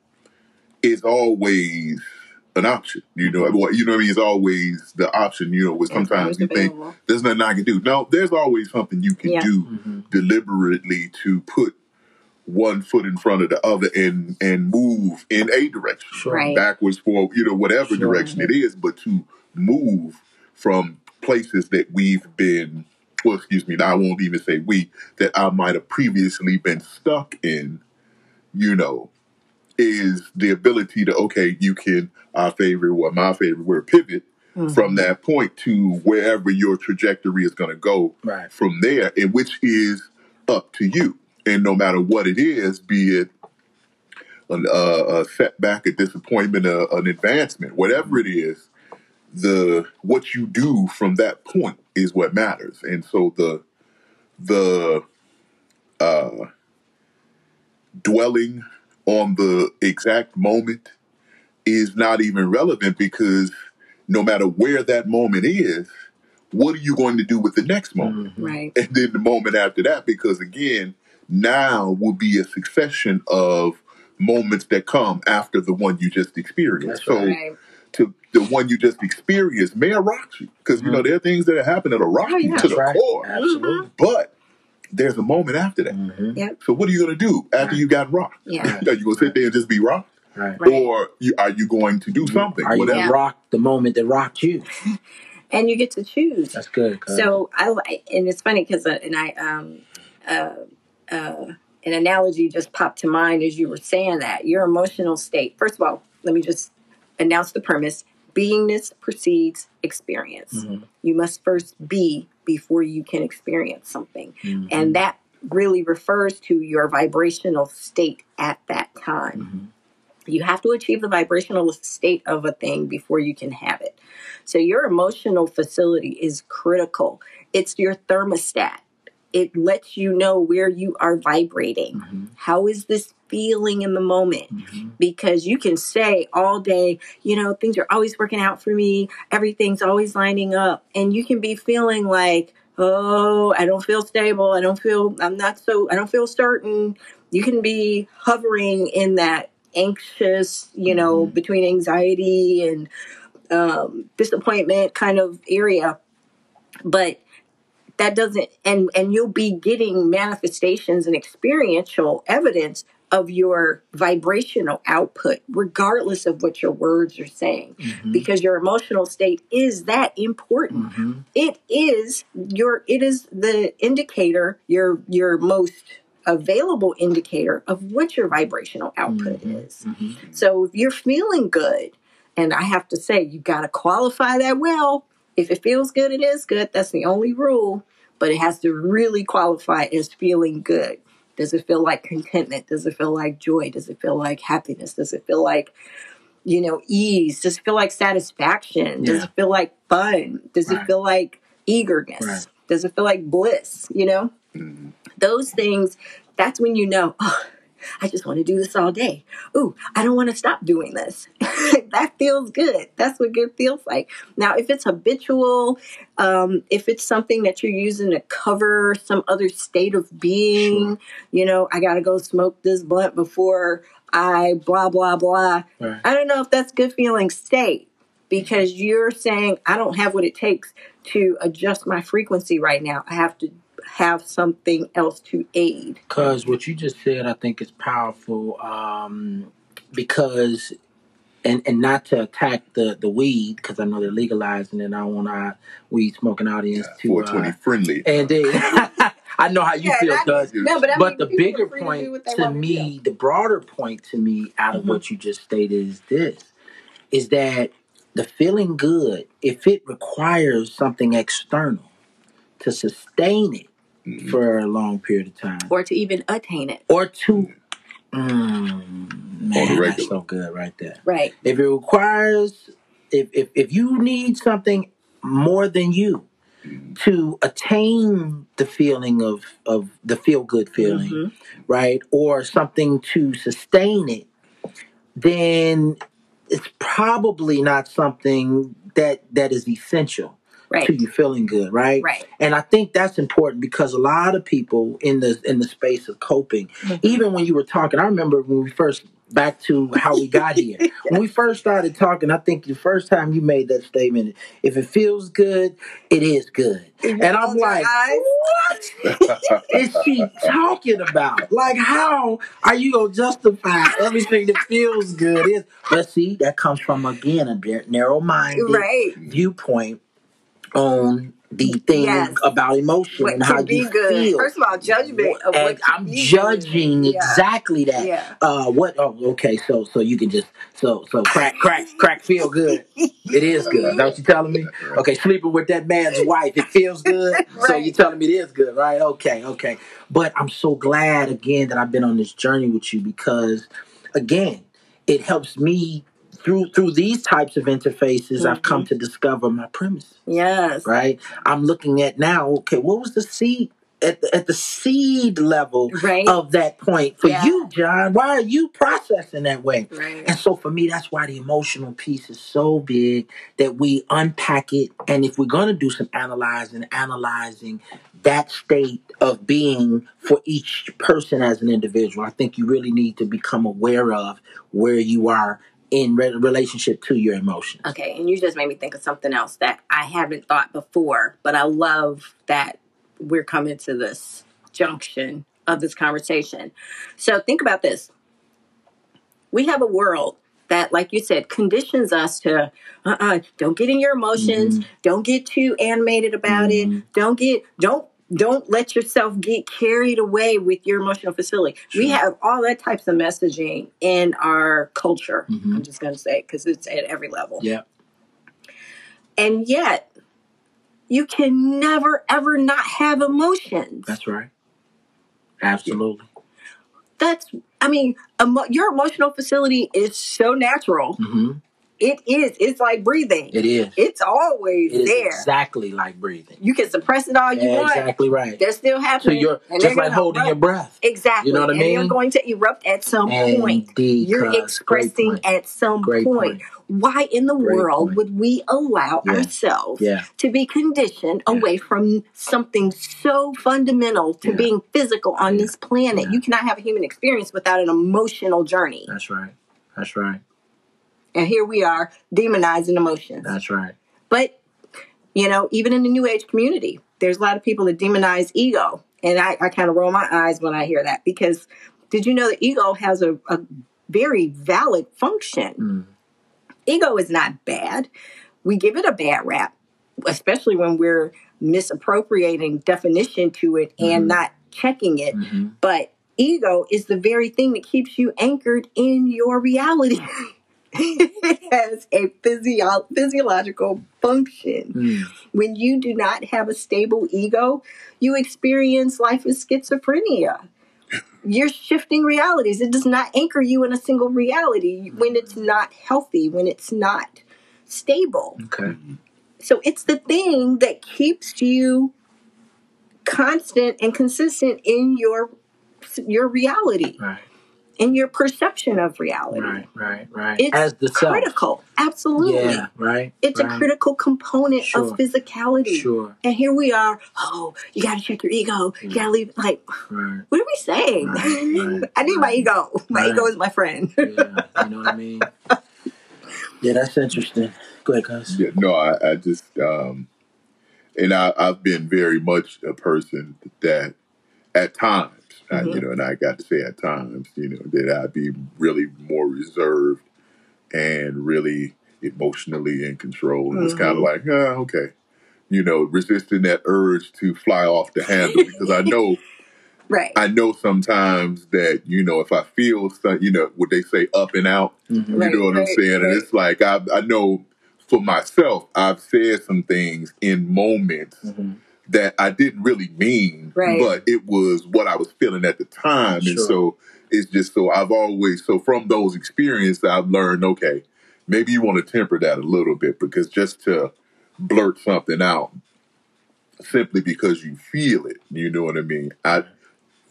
Speaker 1: is always an option. You know, what you know what I mean? It's always the option. You know, where sometimes you think there's nothing I can do. No, there's always something you can
Speaker 3: Yeah.
Speaker 1: do
Speaker 2: hmm
Speaker 1: deliberately to put one foot in front of the other and and move in a direction,
Speaker 2: Sure.
Speaker 3: Right.
Speaker 1: backwards for you know whatever
Speaker 2: Sure.
Speaker 1: direction it is, but to move from places that we've been. Well, excuse me. I won't even say we that I might have previously been stuck in. You know, is the ability to okay, you can our favorite what my favorite word pivot from that point to wherever your trajectory is going to go
Speaker 2: Right.
Speaker 1: from there, and which is up to you. And no matter what it is, be it an, uh, a setback, a disappointment, a, an advancement, whatever it is, the what you do from that point is what matters. And so the the uh, dwelling on the exact moment is not even relevant because no matter where that moment is, what are you going to do with the next moment?
Speaker 2: Mhm.
Speaker 3: Right.
Speaker 1: And then the moment after that, because again, now will be a succession of moments that come after the one you just experienced.
Speaker 2: That's
Speaker 1: So
Speaker 3: Right.
Speaker 1: To the one you just experienced may have rocked you. Because you know, there are things that happen that'll rock
Speaker 3: Oh,
Speaker 1: you
Speaker 3: yeah.
Speaker 1: to the
Speaker 2: right.
Speaker 1: core.
Speaker 2: Absolutely.
Speaker 1: But there's a moment after that.
Speaker 2: Mhm.
Speaker 3: Yep.
Speaker 1: So what are you gonna do after you got rocked?
Speaker 3: Yeah. <laughs>
Speaker 1: Are you gonna sit there and just be rocked?
Speaker 2: Right.
Speaker 3: Right.
Speaker 1: Or you, are you going to do something?
Speaker 2: Are you gonna rock the moment that rocked you? <laughs>
Speaker 3: And you get to choose.
Speaker 2: That's good. cuz.
Speaker 3: So I and it's funny because uh, and I um uh uh an analogy just popped to mind as you were saying that your emotional state. First of all, let me just announce the premise: beingness precedes experience.
Speaker 2: Mhm.
Speaker 3: You must first be before you can experience something,
Speaker 2: Mhm.
Speaker 3: and that really refers to your vibrational state at that time.
Speaker 2: Mhm.
Speaker 3: You have to achieve the vibrational state of a thing before you can have it. So your emotional facility is critical. It's your thermostat. It lets you know where you are vibrating.
Speaker 2: Mhm.
Speaker 3: How is this feeling in the moment?
Speaker 2: Mhm.
Speaker 3: Because you can say all day, you know, things are always working out for me, everything's always lining up, and you can be feeling like, oh, I don't feel stable, I don't feel, I'm not so, I don't feel certain. You can be hovering in that anxious, you know,
Speaker 2: Mhm.
Speaker 3: between anxiety and um, disappointment kind of area. But that doesn't and and you'll be getting manifestations and experiential evidence of your vibrational output regardless of what your words are saying
Speaker 2: Mhm.
Speaker 3: because your emotional state is that important
Speaker 2: Mhm.
Speaker 3: it is your it is the indicator your your most available indicator of what your vibrational output
Speaker 2: Mhm.
Speaker 3: is
Speaker 2: Mhm.
Speaker 3: so if you're feeling good, and I have to say, you got to qualify that well. If it feels good, it is good. That's the only rule. But it has to really qualify as feeling good. Does it feel like contentment? Does it feel like joy? Does it feel like happiness? Does it feel like, you know, ease? Does it feel like satisfaction? Does it feel like fun? Does
Speaker 2: Right.
Speaker 3: it feel like eagerness?
Speaker 2: Right.
Speaker 3: Does it feel like bliss? You know?
Speaker 1: Mhm.
Speaker 3: those things, that's when you know, <laughs> oh, I just want to do this all day. Ooh, I don't want to stop doing this. <laughs> that feels good. That's what good feels like. Now, if it's habitual, um, if it's something that you're using to cover some other state of being, you know, I got to go smoke this blunt before I blah, blah, blah.
Speaker 2: Right.
Speaker 3: I don't know if that's good feeling state because you're saying, I don't have what it takes to adjust my frequency right now. I have to have something else to aid.
Speaker 2: Because what you just said, I think is powerful. Um, because, and and not to attack the the weed, because I know they're legalizing and I want our weed smoking audience to.
Speaker 1: 420
Speaker 2: Uh,
Speaker 1: friendly.
Speaker 2: and then <laughs> I know how you feel, cuz.
Speaker 3: no, but,
Speaker 2: But the bigger
Speaker 3: are to
Speaker 2: point to
Speaker 3: wanna do.
Speaker 2: me, the broader point to me out of
Speaker 3: Mhm.
Speaker 2: what you just stated is this: is that the feeling good, if it requires something external to sustain it
Speaker 1: Mhm.
Speaker 2: for a long period of time,
Speaker 3: or to even attain it.
Speaker 2: or to mm, man, that's so good right there.
Speaker 3: Right.
Speaker 2: If it requires, if if if you need something more than you to attain the feeling of of the feel good feeling,
Speaker 3: Mhm.
Speaker 2: right, or something to sustain it, then it's probably not something that that is essential
Speaker 3: Right.
Speaker 2: to you feeling good, right?
Speaker 3: Right.
Speaker 2: And I think that's important because a lot of people in the in the space of coping,
Speaker 3: Mhm.
Speaker 2: even when you were talking, I remember when we first back to how we got here. <laughs> When we first started talking, I think the first time you made that statement, if it feels good, it is good. And I'm like, what <laughs> is she talking about? Like, how are you gonna justify everything that feels good? Is but see, that comes from again a narrow-minded
Speaker 3: right.
Speaker 2: viewpoint on the thing
Speaker 3: Yes.
Speaker 2: about emotion
Speaker 3: What
Speaker 2: and how
Speaker 3: be
Speaker 2: you
Speaker 3: good.
Speaker 2: feel.
Speaker 3: First of all, judgment of what
Speaker 2: I'm
Speaker 3: be good.
Speaker 2: judging
Speaker 3: Yeah.
Speaker 2: exactly that.
Speaker 3: Yeah.
Speaker 2: Uh, what? Oh, okay. So, so you can just so so crack crack crack feel good. <laughs> It is good. Is that what you telling me? Okay, sleeping with that man's wife, it feels good. <laughs> So
Speaker 3: Right.
Speaker 2: you telling me it is good, right? Okay, okay. But I'm so glad again that I've been on this journey with you because, again, it helps me through through these types of interfaces. I've come
Speaker 3: Mm-hmm.
Speaker 2: to discover my premise
Speaker 3: Yes.
Speaker 2: right? I'm looking at now, okay, what was the seed at the, at the seed level
Speaker 3: Right.
Speaker 2: of that point for
Speaker 3: Yeah.
Speaker 2: you, John? Why are you processing that way?
Speaker 3: Right.
Speaker 2: And so for me, that's why the emotional piece is so big that we unpack it. And if we're going to do some analyzing, analyzing that state of being for each person as an individual, I think you really need to become aware of where you are in re- relationship to your emotions.
Speaker 3: Okay, and you just made me think of something else that I haven't thought before, but I love that we're coming to this junction of this conversation. So think about this. We have a world that, like you said, conditions us to uh-uh, don't get in your emotions, don't get too animated about
Speaker 2: Mhm.
Speaker 3: it, don't get don't don't let yourself get carried away with your emotional facility. We have all that types of messaging in our culture.
Speaker 2: Mhm.
Speaker 3: I'm just going to say because it's at every level.
Speaker 2: Yeah.
Speaker 3: And yet, you can never ever not have emotions.
Speaker 2: That's right. Absolutely.
Speaker 3: That's, I mean, emo- your emotional facility is so natural.
Speaker 2: hmm
Speaker 3: It is. It's like breathing.
Speaker 2: It is.
Speaker 3: It's always
Speaker 2: It is
Speaker 3: there.
Speaker 2: exactly like breathing.
Speaker 3: You can suppress it all you
Speaker 2: Yeah,
Speaker 3: want.
Speaker 2: exactly right.
Speaker 3: They're still
Speaker 2: So
Speaker 3: happening.
Speaker 2: you're
Speaker 3: and
Speaker 2: just like holding your breath.
Speaker 3: Exactly.
Speaker 2: You know what I
Speaker 3: And they're going to erupt at some point.
Speaker 2: Indeed,
Speaker 3: You're expressing
Speaker 2: point.
Speaker 3: at some point.
Speaker 2: point.
Speaker 3: Why in the
Speaker 2: Great
Speaker 3: world
Speaker 2: point.
Speaker 3: would we allow
Speaker 2: Yeah.
Speaker 3: ourselves
Speaker 2: Yeah.
Speaker 3: to be conditioned away from something so fundamental to being physical on this planet? You cannot have a human experience without an emotional journey.
Speaker 2: That's right. That's right.
Speaker 3: And here we are demonizing emotions.
Speaker 2: That's right.
Speaker 3: But, you know, even in the New Age community, there's a lot of people that demonize ego. And I, I kind of roll my eyes when I hear that because did you know that ego has a, a very valid function?
Speaker 2: Mm.
Speaker 3: Ego is not bad. We give it a bad rap, especially when we're misappropriating definition to it and
Speaker 2: Mhm.
Speaker 3: not checking it.
Speaker 2: hmm
Speaker 3: But ego is the very thing that keeps you anchored in your reality. <laughs> it <laughs> has a physio- physiological function.
Speaker 2: Mm.
Speaker 3: When you do not have a stable ego, you experience life as schizophrenia. You're shifting realities. It does not anchor you in a single reality when it's not healthy, when it's not stable.
Speaker 2: Okay.
Speaker 3: So it's the thing that keeps you constant and consistent in your your reality,
Speaker 2: Right.
Speaker 3: In your perception of reality.
Speaker 2: Right. Right. Right.
Speaker 3: It's
Speaker 2: As the self.
Speaker 3: critical. Absolutely.
Speaker 2: Yeah. Right.
Speaker 3: It's
Speaker 2: right.
Speaker 3: a critical component
Speaker 2: Sure.
Speaker 3: of physicality.
Speaker 2: Sure.
Speaker 3: And here we are. Oh, you got to check your ego. You got to leave. Like,
Speaker 2: Right.
Speaker 3: what are we saying?
Speaker 2: Right, <laughs> right,
Speaker 3: I need my ego. My
Speaker 2: Right.
Speaker 3: ego is my friend.
Speaker 2: Yeah. You know what I mean? <laughs> Yeah, that's interesting. Go ahead, guys.
Speaker 1: Yeah, no, I, I just, um, and I, I've been very much a person that at times, I, you
Speaker 3: Mhm.
Speaker 1: know, and I got to say at times, you know, that I'd be really more reserved and really emotionally in control. And it's kind of
Speaker 3: Mhm.
Speaker 1: like, ah, okay, you know, resisting that urge to fly off the handle because I know <laughs>
Speaker 3: right.
Speaker 1: I know sometimes that you know if I feel some, you know what they say up and out.
Speaker 2: Mhm.
Speaker 3: Right,
Speaker 1: you know what I'm
Speaker 3: right,
Speaker 1: saying? And it's like I I know for myself, I've said some things in moments
Speaker 2: Mhm.
Speaker 1: That I didn't really mean,
Speaker 3: Right.
Speaker 1: but it was what I was feeling at the time, and so it's just so I've always so from those experiences I've learned okay, maybe you want to temper that a little bit because just to blurt something out simply because you feel it, you know what I mean? I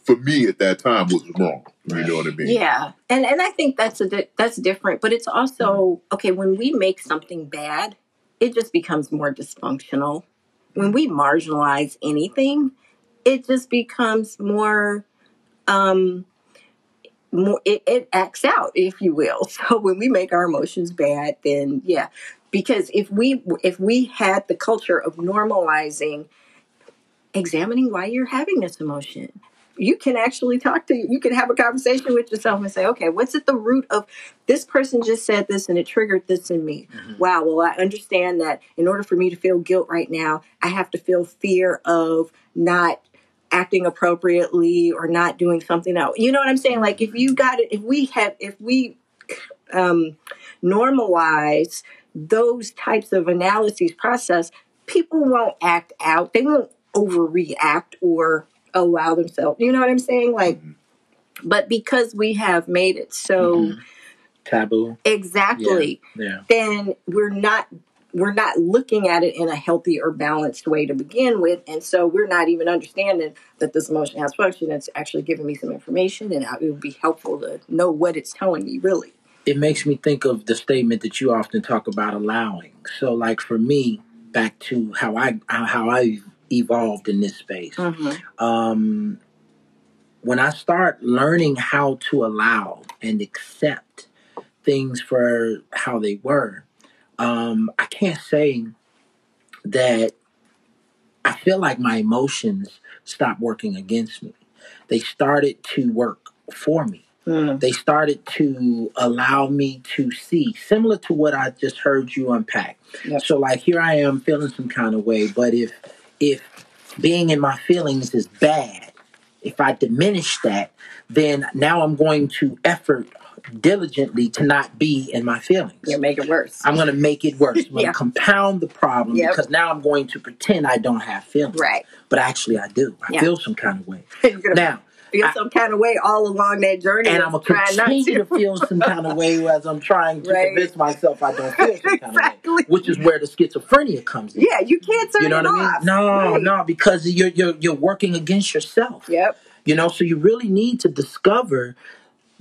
Speaker 1: for me at that time was wrong. You know what I mean?
Speaker 3: Yeah, and and I think that's a di- that's different, but it's also mm-hmm. okay when we make something bad. it just becomes more dysfunctional. When we marginalize anything, it just becomes more um more it, it acts out if you will. <laughs> So when we make our emotions bad then yeah. Because if we if we had the culture of normalizing examining why you're having this emotion you can actually talk to you can have a conversation with yourself and say okay what's at the root of this person just said this and it triggered this in me.
Speaker 2: Mhm.
Speaker 3: wow well i understand that in order for me to feel guilt right now i have to feel fear of not acting appropriately or not doing something else. You know what i'm saying? Like if you got it if we have if we um normalize those types of analyses process people won't act out. They won't overreact or allow themselves you know what i'm saying like but because we have made it so
Speaker 2: Mhm. taboo.
Speaker 3: exactly
Speaker 2: Yeah.
Speaker 3: then we're not we're not looking at it in a healthy or balanced way to begin with and so we're not even understanding that this emotion has function it's actually giving me some information and it would be helpful to know what it's telling me really
Speaker 2: It makes me think of the statement that you often talk about allowing. So, like for me, back to how I how I evolved in this space.
Speaker 3: mm-hmm.
Speaker 2: um, when I start learning how to allow and accept things for how they were, um, I can't say that I feel like my emotions stopped working against me. They started to work for me.
Speaker 3: mm
Speaker 2: They started to allow me to see, similar to what I just heard you unpack.
Speaker 3: Yep.
Speaker 2: So, like, here I am feeling some kind of way, but if if being in my feelings is bad, if I diminish that, then now I'm going to effort diligently to not be in my feelings.
Speaker 3: you make it worse
Speaker 2: I'm going to make it worse. I'm going <laughs> to
Speaker 3: Yeah.
Speaker 2: compound the problem
Speaker 3: Yep.
Speaker 2: because now I'm going to pretend I don't have feelings.
Speaker 3: right
Speaker 2: But actually, I do. I
Speaker 3: Yeah.
Speaker 2: feel some kind of way. <laughs> Now,
Speaker 3: feel some kind of way all along that journey
Speaker 2: and I'm going to
Speaker 3: trying not
Speaker 2: continue to
Speaker 3: to
Speaker 2: feel some kind of way as I'm trying to
Speaker 3: Right.
Speaker 2: convince myself I don't feel some kind of way. <laughs>
Speaker 3: exactly
Speaker 2: Which is where the schizophrenia comes in.
Speaker 3: yeah you can't turn
Speaker 2: You know what I mean?
Speaker 3: off
Speaker 2: No,
Speaker 3: Right.
Speaker 2: no, because you're you're you're working against yourself.
Speaker 3: yep
Speaker 2: You know, so you really need to discover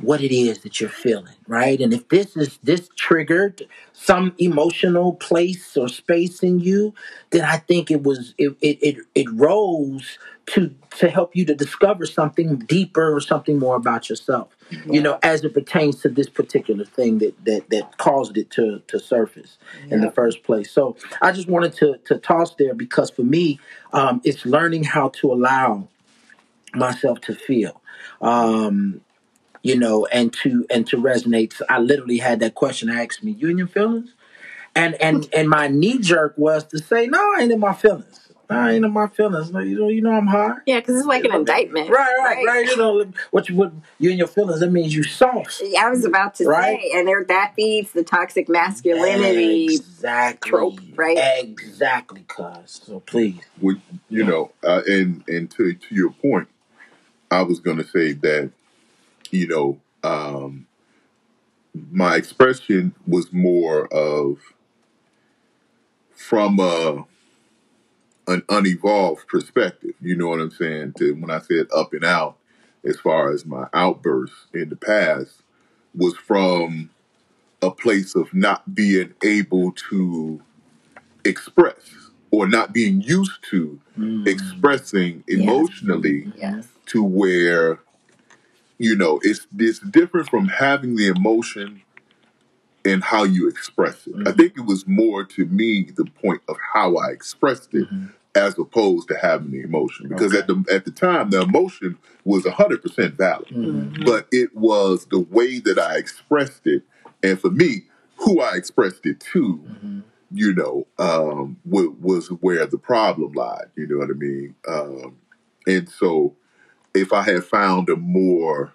Speaker 2: what it is that you're feeling, right? And if this is this triggered some emotional place or space in you, then I think it was it it it, it rose to to help you to discover something deeper or something more about yourself. You know, as it pertains to this particular thing that that that caused it to to surface in the first place. So I just wanted to to toss there because for me, um, it's learning how to allow myself to feel um you know and to and to resonate. So i literally had that question asked me you in your feelings? And and <laughs> and my knee jerk was to say no i ain't in my feelings. I ain't in my feelings. No, you know you know i'm hard
Speaker 3: yeah because it's like an indictment
Speaker 2: right right right? you know what you what you in your feelings that means you soft
Speaker 3: Yeah, I was about to
Speaker 2: Right?
Speaker 3: say, and there that feeds the toxic masculinity
Speaker 2: exactly
Speaker 3: trope, right?
Speaker 2: exactly cuz. So please.
Speaker 1: Would you know? Uh, and and to to your point, I was going to say that you know um, my expression was more of from a an unevolved perspective. You know what I'm saying? To when I said up and out, as far as my outbursts in the past, was from a place of not being able to express or not being used to
Speaker 2: Mm.
Speaker 1: expressing
Speaker 3: Yes.
Speaker 1: emotionally
Speaker 3: Yes.
Speaker 1: to where you know it's it's different from having the emotion and how you express it. I
Speaker 2: Mhm.
Speaker 1: think it was more to me the point of how I expressed it
Speaker 2: Mhm.
Speaker 1: as opposed to having the emotion because
Speaker 2: Okay.
Speaker 1: at the at the time the emotion was 100% valid
Speaker 2: Mhm.
Speaker 3: Mhm.
Speaker 1: but it was the way that I expressed it and for me who I expressed it to
Speaker 2: Mhm.
Speaker 1: you know, um, wa- was where the problem lied. You know what I mean? Um, and so, if I had found a more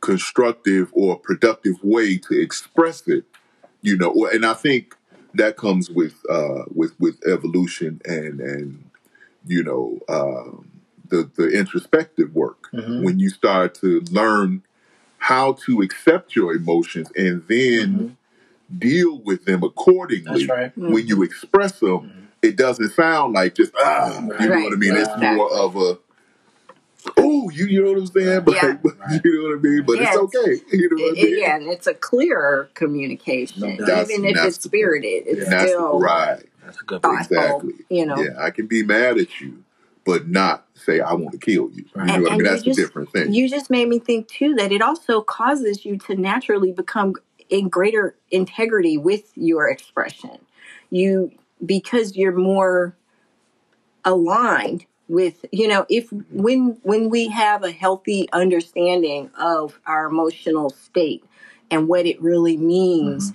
Speaker 1: constructive or productive way to express it, you know, or- and I think that comes with uh, with with evolution and and you know um, the the introspective work
Speaker 2: Mhm.
Speaker 1: when you start to learn how to accept your emotions and then
Speaker 2: Mhm.
Speaker 1: deal with them accordingly
Speaker 2: That's right.
Speaker 1: when you express them,
Speaker 2: Mhm.
Speaker 1: it doesn't sound like just ah. You know what I mean? It's more of a oh, you, you know what I'm saying? <laughs> But,
Speaker 3: Yeah.
Speaker 1: but
Speaker 2: Right.
Speaker 1: you know what I mean? But
Speaker 3: Yeah,
Speaker 1: it's okay. <laughs> You know
Speaker 3: It-
Speaker 1: what I
Speaker 3: it-
Speaker 1: mean?
Speaker 3: yeah, and it's a clearer communication,
Speaker 2: No doubt.
Speaker 1: That's-
Speaker 3: even if
Speaker 1: that's
Speaker 3: it's spirited. It's
Speaker 1: And that's
Speaker 3: still
Speaker 1: right.
Speaker 2: That's a good point.
Speaker 3: thoughtful.
Speaker 1: Exactly.
Speaker 3: You know,
Speaker 1: Yeah, I can be mad at you, but not say I want to kill you.
Speaker 2: Right.
Speaker 1: You know
Speaker 3: And-
Speaker 1: what I mean? That's
Speaker 3: just-
Speaker 1: a different thing.
Speaker 3: you just made me think too that it also causes you to naturally become in greater integrity with your expression. You because you're more aligned with you know if when when we have a healthy understanding of our emotional state and what it really means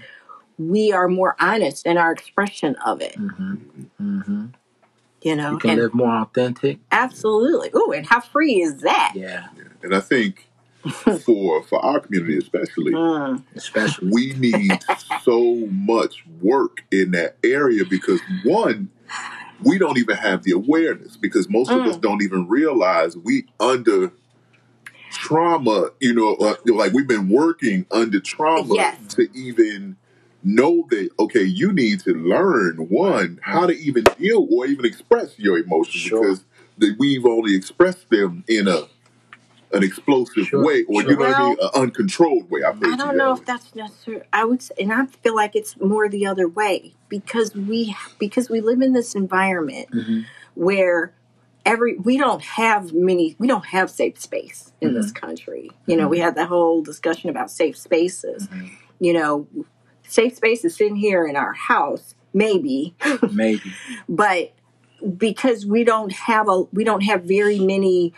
Speaker 3: we are more honest in our expression of it.
Speaker 2: Hmm hmm
Speaker 3: you know
Speaker 2: You can
Speaker 3: and
Speaker 2: live more authentic.
Speaker 3: absolutely. Oh and how free is that?
Speaker 2: Yeah,
Speaker 1: And I think <laughs> for for our community especially,
Speaker 3: Mm,
Speaker 2: especially.
Speaker 1: we need so much work in that area because one, we don't even have the awareness because most of us
Speaker 3: Mm.
Speaker 1: don't even realize we under trauma. You know, uh, like we've been working under trauma
Speaker 3: Yes.
Speaker 1: to even know that okay, you need to learn one how to even deal or even express your emotions
Speaker 2: Sure.
Speaker 1: because that we've only expressed them in a an explosive
Speaker 2: Sure,
Speaker 1: way or
Speaker 2: sure.
Speaker 1: you know what I mean, an uncontrolled way. I,
Speaker 3: I don't know if that's necessary. I would, say, and I feel like it's more the other way because we because we live in this environment
Speaker 2: hmm
Speaker 3: where every we don't have many we don't have safe space in this country. You know, we had that whole discussion about safe spaces.
Speaker 2: Mhm.
Speaker 3: You know, safe spaces sitting here in our house, maybe,
Speaker 2: Maybe. <laughs>
Speaker 3: but because we don't have a we don't have very many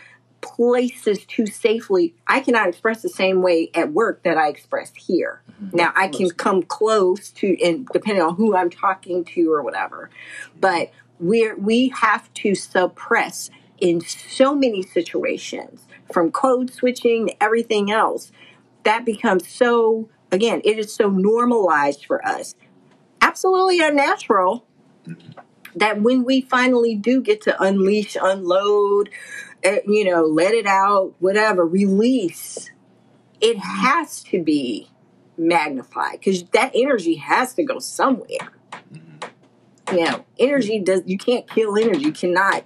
Speaker 3: places to safely i cannot express the same way at work that i express here. Mm-hmm. Now i can come close to and depending on who i'm talking to or whatever but we're we have to suppress in so many situations from code switching to everything else that becomes so again it is so normalized for us. Absolutely unnatural mm-hmm. that when we finally do get to unleash, unload, Uh, you know, let it out, whatever, release, it mm-hmm. has to be magnified because that energy has to go somewhere. Mm-hmm. You know, energy mm-hmm. does, you can't kill energy, you cannot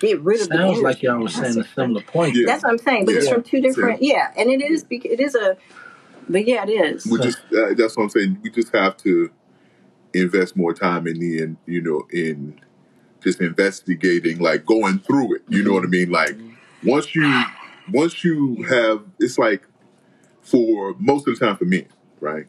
Speaker 3: get rid of the
Speaker 2: Sounds
Speaker 3: energy.
Speaker 2: like y'all were saying a similar point.
Speaker 1: Yeah.
Speaker 3: That's what I'm saying, but it's from two different, yeah, and it is, bec- it is a, but yeah, it is.
Speaker 1: we just uh, that's what I'm saying. We just have to invest more time in the in you know in just investigating, like going through it. You know what I mean? Like once you once you have, it's like for most of the time for men, right?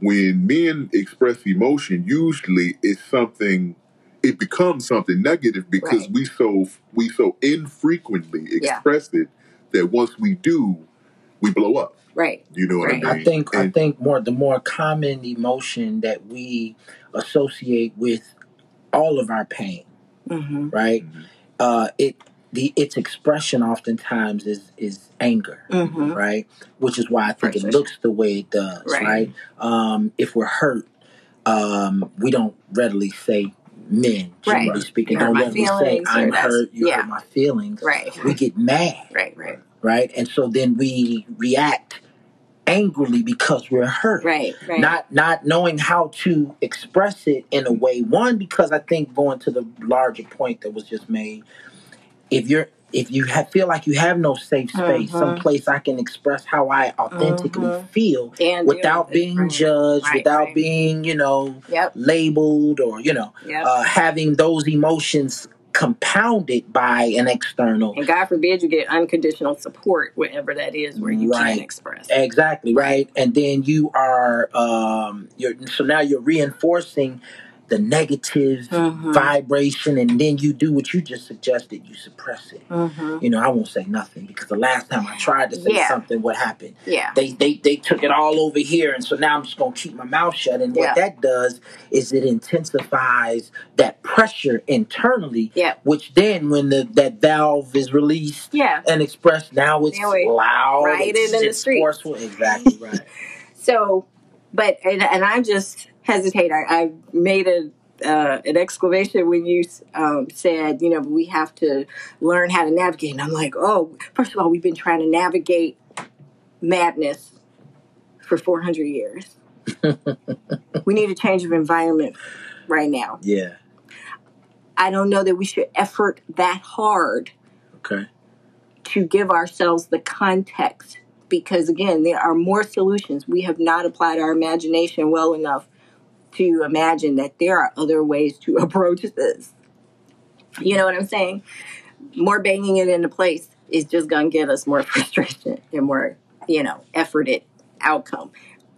Speaker 1: When men express emotion, usually it's something. It becomes something negative because
Speaker 3: Right.
Speaker 1: we so we so infrequently
Speaker 3: Yeah.
Speaker 1: express it that once we do, we blow up.
Speaker 3: Right.
Speaker 1: You know what
Speaker 3: Right.
Speaker 1: I mean?
Speaker 2: I think I think more the more common emotion that we associate with all of our pain,
Speaker 3: hmm
Speaker 2: right?
Speaker 1: Mhm.
Speaker 2: Uh, it the its expression oftentimes is is anger,
Speaker 3: hmm
Speaker 2: right? Which is why I think it looks the way it does,
Speaker 3: Right.
Speaker 2: right? Um, if we're hurt, um, we don't readily say men, generally
Speaker 3: Right.
Speaker 2: speaking,
Speaker 3: You
Speaker 2: don't readily say I'm hurt, you
Speaker 3: yeah.
Speaker 2: hurt my feelings.
Speaker 3: Right.
Speaker 2: We get mad,
Speaker 3: Right. Right.
Speaker 2: right? And so then we react angrily because we're hurt.
Speaker 3: Right. Right.
Speaker 2: Not not knowing how to express it in a way. One, because I think going to the larger point that was just made, if you're if you have, feel like you have no safe space,
Speaker 3: Mhm.
Speaker 2: some place I can express how I authentically
Speaker 3: Mhm.
Speaker 2: feel
Speaker 3: and
Speaker 2: without
Speaker 3: deal with it.
Speaker 2: being
Speaker 3: Right.
Speaker 2: judged,
Speaker 3: Right,
Speaker 2: without
Speaker 3: right.
Speaker 2: being, you know,
Speaker 3: Yep.
Speaker 2: labeled or, you know,
Speaker 3: Yep.
Speaker 2: uh, having those emotions compounded by an external.
Speaker 3: and God forbid you get unconditional support, whatever that is, where you
Speaker 2: Right.
Speaker 3: can't express.
Speaker 2: Exactly, right? And then you are um you're so now you're reinforcing the negative
Speaker 3: Mhm.
Speaker 2: vibration and then you do what you just suggested, you suppress it.
Speaker 3: hmm
Speaker 2: You know, I won't say nothing because the last time I tried to say
Speaker 3: Yeah.
Speaker 2: something, what happened?
Speaker 3: Yeah.
Speaker 2: They, they they took it all over here, and so now I'm just gonna keep my mouth shut. And what
Speaker 3: Yeah.
Speaker 2: that does is it intensifies that pressure internally,
Speaker 3: Yeah.
Speaker 2: which then when the that valve is released
Speaker 3: Yeah.
Speaker 2: and expressed, now it's
Speaker 3: we-
Speaker 2: loud,
Speaker 3: right
Speaker 2: it's,
Speaker 3: in the street.
Speaker 2: forceful. Exactly right. <laughs>
Speaker 3: So, but and, and I just hesitate. I, I made a uh, an exclamation when you um, said, you know, we have to learn how to navigate. And I'm like, oh, first of all, we've been trying to navigate madness for 400 years. <laughs> we need a change of environment right now.
Speaker 2: yeah,
Speaker 3: I don't know that we should effort that hard
Speaker 2: Okay.
Speaker 3: to give ourselves the context because again there are more solutions we have not applied our imagination well enough to imagine that there are other ways to <laughs> approach this you know what i'm saying more banging it into place is just going to get us more <laughs> frustration and more you know efforted outcome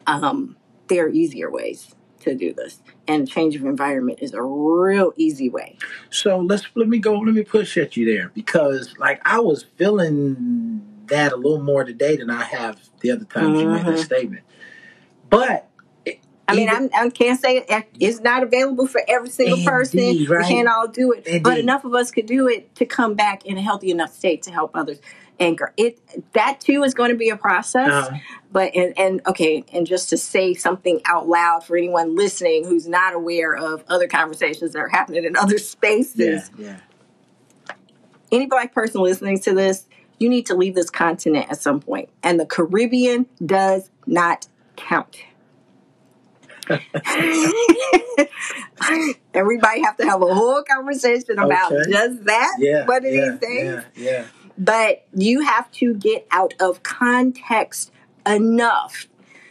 Speaker 3: um, there are easier ways to do this and change of environment is a real easy way
Speaker 2: So let's let me go. Let me push at you there because, like, I was feeling that a little more today than I have the other times you made that
Speaker 3: Mhm.
Speaker 2: statement. But
Speaker 3: I mean,
Speaker 2: even-
Speaker 3: I'm, I can't say it, it's not available for every single person.
Speaker 2: Right.
Speaker 3: We can't all do it, but enough of us could do it to come back in a healthy enough state to help others anchor. It that too is going to be a process.
Speaker 2: Uh-huh.
Speaker 3: But and, and okay, and just to say something out loud for anyone listening who's not aware of other conversations that are happening in other spaces,
Speaker 2: yeah, yeah.
Speaker 3: any black person listening to this, you need to leave this continent at some. And the Caribbean does not count. <laughs> Everybody have to have a whole conversation about
Speaker 2: Okay.
Speaker 3: just that
Speaker 2: Yeah,
Speaker 3: one of
Speaker 2: yeah,
Speaker 3: these things. Eh?
Speaker 2: Yeah, yeah.
Speaker 3: But you have to get out of context enough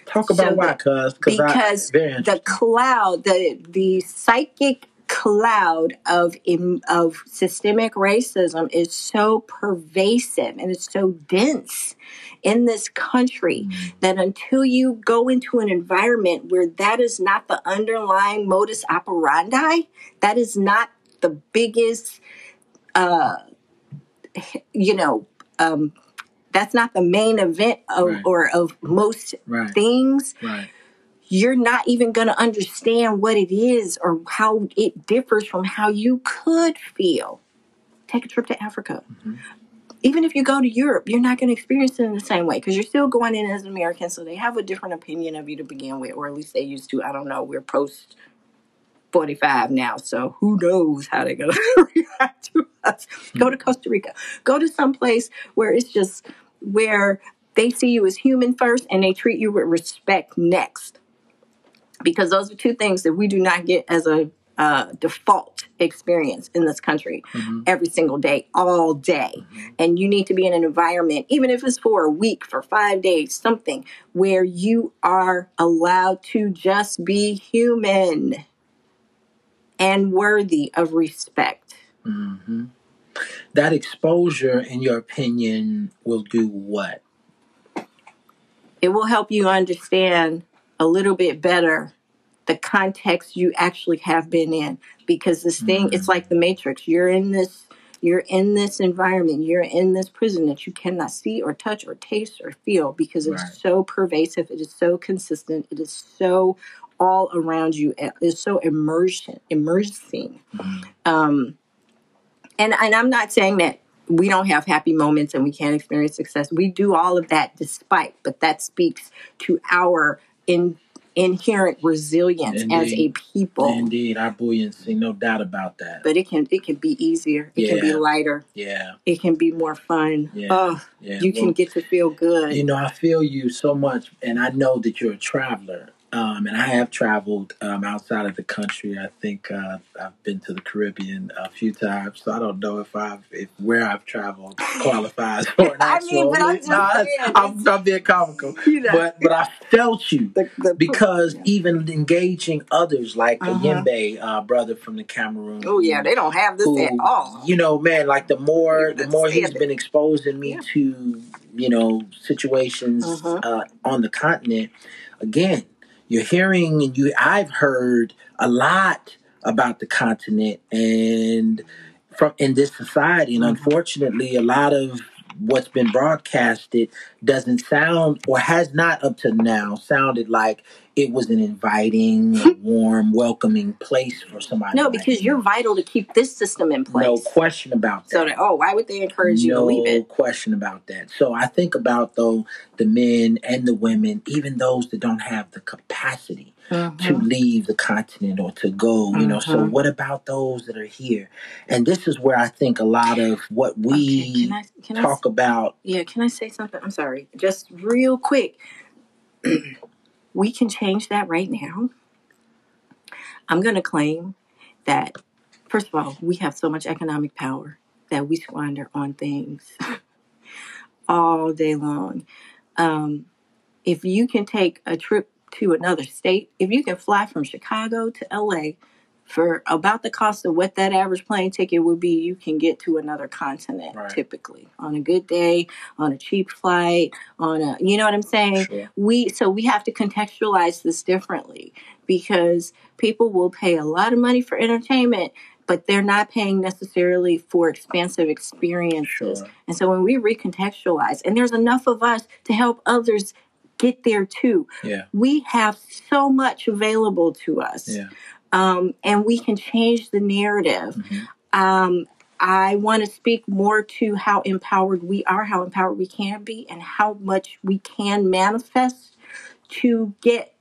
Speaker 2: Talk about
Speaker 3: So
Speaker 2: why, cuz
Speaker 3: because
Speaker 2: very
Speaker 3: the cloud, the the psychic cloud of of systemic racism is so pervasive and it's so dense in this country that until you go into an environment where that is not the underlying modus operandi, that is not the biggest, uh, you know, um, that's not the main event of,
Speaker 2: Right.
Speaker 3: or of most
Speaker 2: Right,
Speaker 3: things
Speaker 2: right.
Speaker 3: You're not even going to understand what it is or how it differs from how you could feel. Take a trip to Africa.
Speaker 2: Mhm.
Speaker 3: Even if you go to Europe, you're not going to experience it in the same way because you're still going in as an American, so they have a different opinion of you to begin with, or at least they used to. I don't know. We're post 45 now, so who knows how they're going <laughs> to react to us. Go to Costa Rica. Go to some place where it's just where they see you as human first and they treat you with respect next because those are two things that we do not get as a uh, default experience in this country
Speaker 2: Mhm.
Speaker 3: every single day, all day. And you need to be in an environment, even if it's for a week, for five days, something where you are allowed to just be human and worthy of respect.
Speaker 2: hmm That exposure, in your opinion, will do what?
Speaker 3: It will help you understand a little bit better the context you actually have been in. Because this thing it's like the matrix. You're in this you're in this environment. You're in this prison that you cannot see or touch or taste or feel because it's
Speaker 2: Right.
Speaker 3: so pervasive. It is so consistent. It is so all around you. It is so immersion immersing.
Speaker 2: Mhm.
Speaker 3: um and and i'm not saying that we don't have happy moments and we can't experience success. We do all of that despite but that speaks to our in inherent resilience as a people.
Speaker 2: Indeed, our buoyancy, no doubt about that.
Speaker 3: but it can it can be easier. It can be lighter.
Speaker 2: Yeah,
Speaker 3: it can be more fun.
Speaker 2: Yeah.
Speaker 3: oh
Speaker 2: yeah.
Speaker 3: you can get to feel good.
Speaker 2: You know, I feel you so much, and I know that you're a traveler. Um, and I have traveled um, outside of the country. I think uh, I've been to the Caribbean a few times, so I don't know if I've if where I've traveled <laughs> qualifies for an
Speaker 3: I mean, but I'm just
Speaker 2: Nah,
Speaker 3: saying,
Speaker 2: I'm, I'm being comical,
Speaker 3: you know
Speaker 2: but but I felt you
Speaker 3: the, the,
Speaker 2: because
Speaker 3: Yeah.
Speaker 2: even engaging others like
Speaker 3: Uh-huh.
Speaker 2: Yembe uh, brother from the Cameroon.
Speaker 3: oh yeah they don't have this
Speaker 2: who,
Speaker 3: at all
Speaker 2: you know, man, like the more the more he's
Speaker 3: it.
Speaker 2: been exposing me
Speaker 3: Yeah.
Speaker 2: to, you know, situations
Speaker 3: Mhm.
Speaker 2: uh, on the continent. Again, you're hearing and you I've heard a lot about the continent and from in this society, and
Speaker 3: Mhm.
Speaker 2: unfortunately, a lot of what's been broadcasted doesn't sound or has not up to now sounded like it was an inviting, <laughs> warm, welcoming place for somebody.
Speaker 3: no because you're vital to keep this system in place
Speaker 2: No question about that.
Speaker 3: so that oh why would they encourage you to leave it No
Speaker 2: question about that. So I think about though the men and the women, even those that don't have the capacity to
Speaker 3: Mhm.
Speaker 2: leave the continent or to go, you know. So
Speaker 3: Mhm.
Speaker 2: what about those that are here? And this is where I think a lot of what
Speaker 3: okay
Speaker 2: we
Speaker 3: can i can i
Speaker 2: talk about
Speaker 3: Yeah, can I say something? I'm sorry. Just real quick. <clears throat> we can change that right now. I'm going to claim that, first of all, we have so much economic power that we squander on things <laughs> all day long. Um, if you can take a trip to another state, if you can fly from Chicago to LA for about the cost of what that average plane ticket would be, you can get to another continent
Speaker 2: Right.
Speaker 3: typically on a good day, on a cheap flight, on a you know what I'm saying?
Speaker 2: Sure.
Speaker 3: We so we have to contextualize this differently because people will pay a lot of money for entertainment, but they're not paying necessarily for expansive experiences.
Speaker 2: Sure.
Speaker 3: And so when we recontextualize, and there's enough of us to help others get there too.
Speaker 2: Yeah.
Speaker 3: We have so much available to us
Speaker 2: Yeah.
Speaker 3: um, and we can change the narrative.
Speaker 2: Mhm.
Speaker 3: Um, I want to speak more to how empowered we are, how empowered we can be, and how much we can manifest to get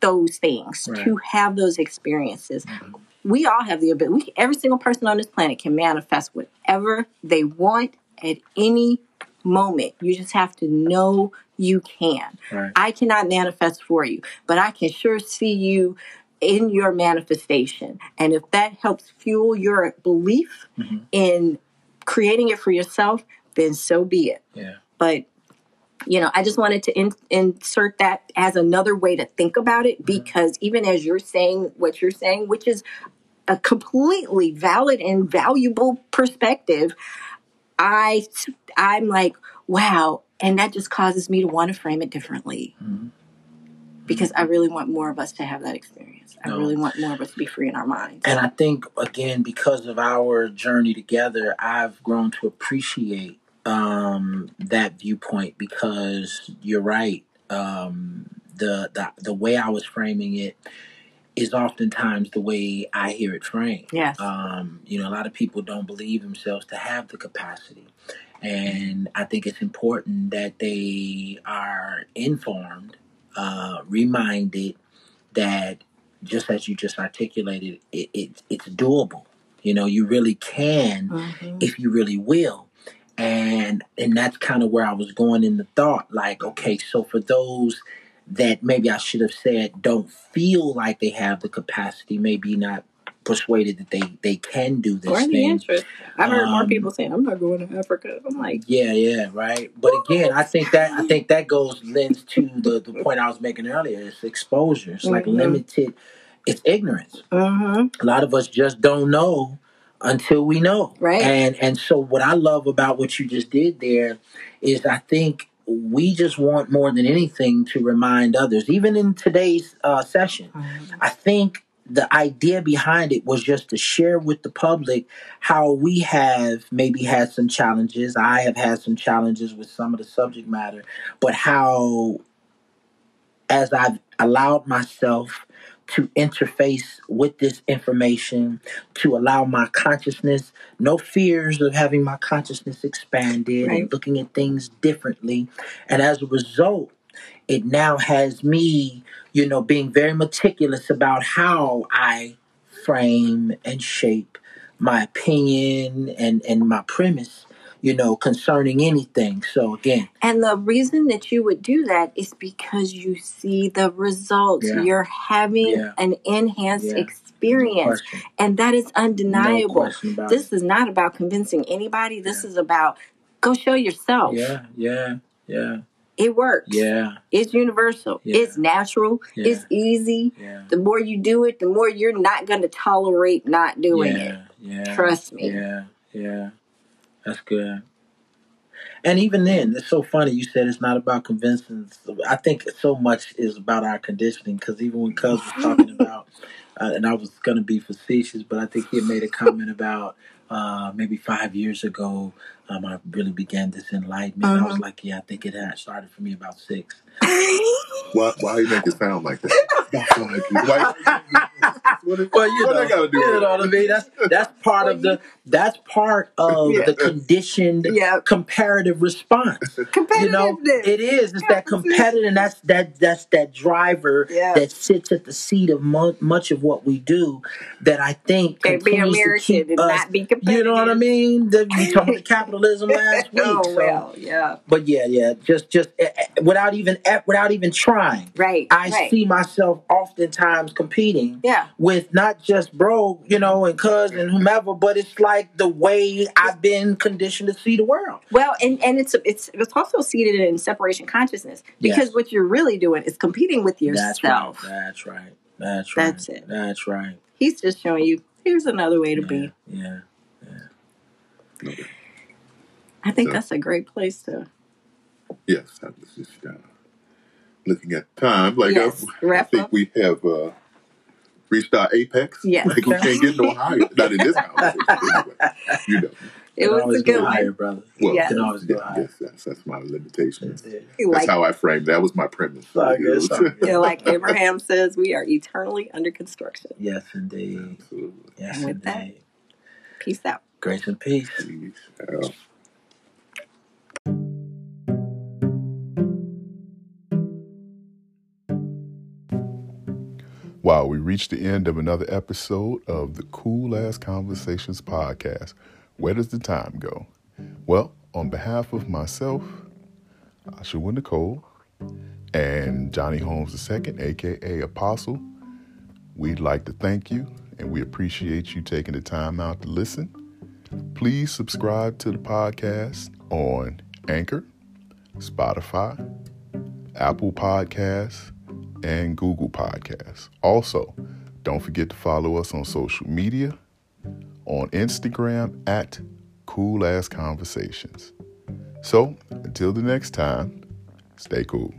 Speaker 3: those things,
Speaker 2: Right.
Speaker 3: to have those experiences.
Speaker 2: Mhm.
Speaker 3: We all have the ability. We, every single person on this planet can manifest whatever they want at any moment. You just have to know you can.
Speaker 2: Right.
Speaker 3: I cannot manifest for you, but I can sure see you in your manifestation. And if that helps fuel your belief
Speaker 2: Mhm.
Speaker 3: in creating it for yourself, then so be it.
Speaker 2: Yeah.
Speaker 3: But you know, I just wanted to in, insert that as another way to think about it because even as you're saying what you're saying, which is a completely valid and valuable perspective, I I'm like, wow, and that just causes me to want to frame it differently
Speaker 2: Mhm.
Speaker 3: because I really want more of us to have that experience. I
Speaker 2: No.
Speaker 3: really want more of us to be free in our minds.
Speaker 2: And I think again, because of our journey together, I've grown to appreciate um, that viewpoint because you're right. Um, the, the the way I was framing it is oftentimes the way I hear it framed.
Speaker 3: Yes.
Speaker 2: Um, you know, a lot of people don't believe themselves to have the capacity. And I think it's important that they are informed, uh, reminded that just as you just articulated, it, it, it's doable. You know, you really can
Speaker 3: Mhm.
Speaker 2: if you really will. And and that's kind of where I was going in the thought. Like, okay, so for those that maybe I should have said don't feel like they have the capacity, maybe not persuaded that they they can do this
Speaker 3: Or the
Speaker 2: thing.
Speaker 3: interest. I've heard more
Speaker 2: Um,
Speaker 3: people saying, I'm not going to Africa. I'm like,
Speaker 2: Yeah, yeah, right. But again, I think that I think that goes lends to the the point I was making earlier. It's exposure. It's like
Speaker 3: Mhm.
Speaker 2: limited. It's ignorance.
Speaker 3: mm-hmm.
Speaker 2: A lot of us just don't know until we know.
Speaker 3: Right.
Speaker 2: And and so what I love about what you just did there is I think we just want more than anything to remind others, even in today's uh, session. I think the idea behind it was just to share with the public how we have maybe had some challenges. I have had some challenges with some of the subject matter, but how, as I've allowed myself to interface with this information, to allow my consciousness, no fears of having my consciousness expanded
Speaker 3: Right.
Speaker 2: and looking at things differently. And as a result, it now has me, you know, being very meticulous about how I frame and shape my opinion and, and my premise, you know, concerning anything. So again,
Speaker 3: And the reason that you would do that is because you see the results.
Speaker 2: Yeah.
Speaker 3: You're having
Speaker 2: Yeah.
Speaker 3: an enhanced
Speaker 2: Yeah.
Speaker 3: experience.
Speaker 2: question,
Speaker 3: And that is undeniable.
Speaker 2: about
Speaker 3: this is not about convincing anybody. This is about go show yourself.
Speaker 2: Yeah, yeah, yeah,
Speaker 3: It works.
Speaker 2: yeah,
Speaker 3: It's universal.
Speaker 2: Yeah.
Speaker 3: It's natural.
Speaker 2: Yeah.
Speaker 3: It's easy.
Speaker 2: yeah.
Speaker 3: The more you do it, the more you're not going to tolerate not doing it.
Speaker 2: Yeah.
Speaker 3: Trust me.
Speaker 2: Yeah, yeah. That's good. And even then, it's so funny. You said it's not about convincing. I think so much is about our conditioning. Because even when Cuz was talking <laughs> about, uh, and I was going to be facetious, but I think he had made a comment about uh, maybe five years ago. Um, I really began this enlightenment. I was
Speaker 3: Mhm.
Speaker 2: like, yeah, I think it had started for me about six.
Speaker 1: Why, why you make it sound like that? Why, what,
Speaker 2: Well, you
Speaker 1: what
Speaker 2: know,
Speaker 1: I gotta do
Speaker 2: you
Speaker 1: with
Speaker 2: know what I mean. That's that's part of the that's part of
Speaker 3: Yeah.
Speaker 2: the conditioned
Speaker 3: yeah.
Speaker 2: comparative response.
Speaker 3: Competitiveness.
Speaker 2: You know, it is. It's that competitive, and that's that that's that driver
Speaker 3: Yeah.
Speaker 2: that sits at the seat of mu- much of what we do. That I think
Speaker 3: Okay, be
Speaker 2: continues to
Speaker 3: American
Speaker 2: keep
Speaker 3: and
Speaker 2: us
Speaker 3: not be competitive.
Speaker 2: You know what I mean? The, we talked about <laughs> capitalism <laughs> last week.
Speaker 3: oh
Speaker 2: so-
Speaker 3: well, yeah.
Speaker 2: but yeah, yeah, just just eh, eh, without even eh, without even trying,
Speaker 3: Right.
Speaker 2: I
Speaker 3: right.
Speaker 2: see myself oftentimes competing
Speaker 3: Yeah.
Speaker 2: with not just bro, you know, and cuz and whomever, but it's like the way I've been conditioned to see the world.
Speaker 3: Well, and, and it's it's it's also seated in separation consciousness because
Speaker 2: Yes.
Speaker 3: what you're really doing is competing with
Speaker 2: That's right.
Speaker 3: yourself.
Speaker 2: That's right. That's right.
Speaker 3: That's it.
Speaker 2: That's right.
Speaker 3: He's just showing you here's another way to
Speaker 2: Yeah.
Speaker 3: be.
Speaker 2: Yeah.
Speaker 3: I think
Speaker 1: So-
Speaker 3: that's a great place to
Speaker 1: Yes, I was just uh, looking at time. Like
Speaker 3: Yes,
Speaker 1: uh, I
Speaker 3: wrap
Speaker 1: think
Speaker 3: up.
Speaker 1: we have uh, reached our apex.
Speaker 3: Yes.
Speaker 1: Like we can't get no higher. Not in this conversation. Anyway, <laughs> you know.
Speaker 3: it
Speaker 2: Can
Speaker 3: was
Speaker 2: always
Speaker 3: a good
Speaker 2: go higher, brother.
Speaker 1: Well,
Speaker 3: Yes.
Speaker 2: Can always go
Speaker 1: yeah,
Speaker 2: higher.
Speaker 1: yes, that's, that's my limitation.
Speaker 2: That's it.
Speaker 3: You
Speaker 1: That's
Speaker 3: like
Speaker 1: how I framed. That was my premise.
Speaker 2: It's all good, it's all <laughs> good.
Speaker 3: yeah, like Abraham says, we are eternally under construction.
Speaker 2: Yes, indeed.
Speaker 1: Absolutely.
Speaker 2: Yes,
Speaker 3: And with that-
Speaker 2: indeed.
Speaker 3: Peace out.
Speaker 2: Grace and peace.
Speaker 1: Please, uh,
Speaker 4: Wow, we reached the end of another episode of the Cool Ass Conversations podcast. Where does the time go? Well, on behalf of myself, Ashua Nicole, and Johnny Holmes II, aka Apostle, we'd like to thank you and we appreciate you taking the time out to listen. Please subscribe to the podcast on Anchor, Spotify, Apple Podcasts, and Google Podcasts. Also, don't forget to follow us on social media on Instagram at Cool Ass Conversations. So, until the next time, stay cool.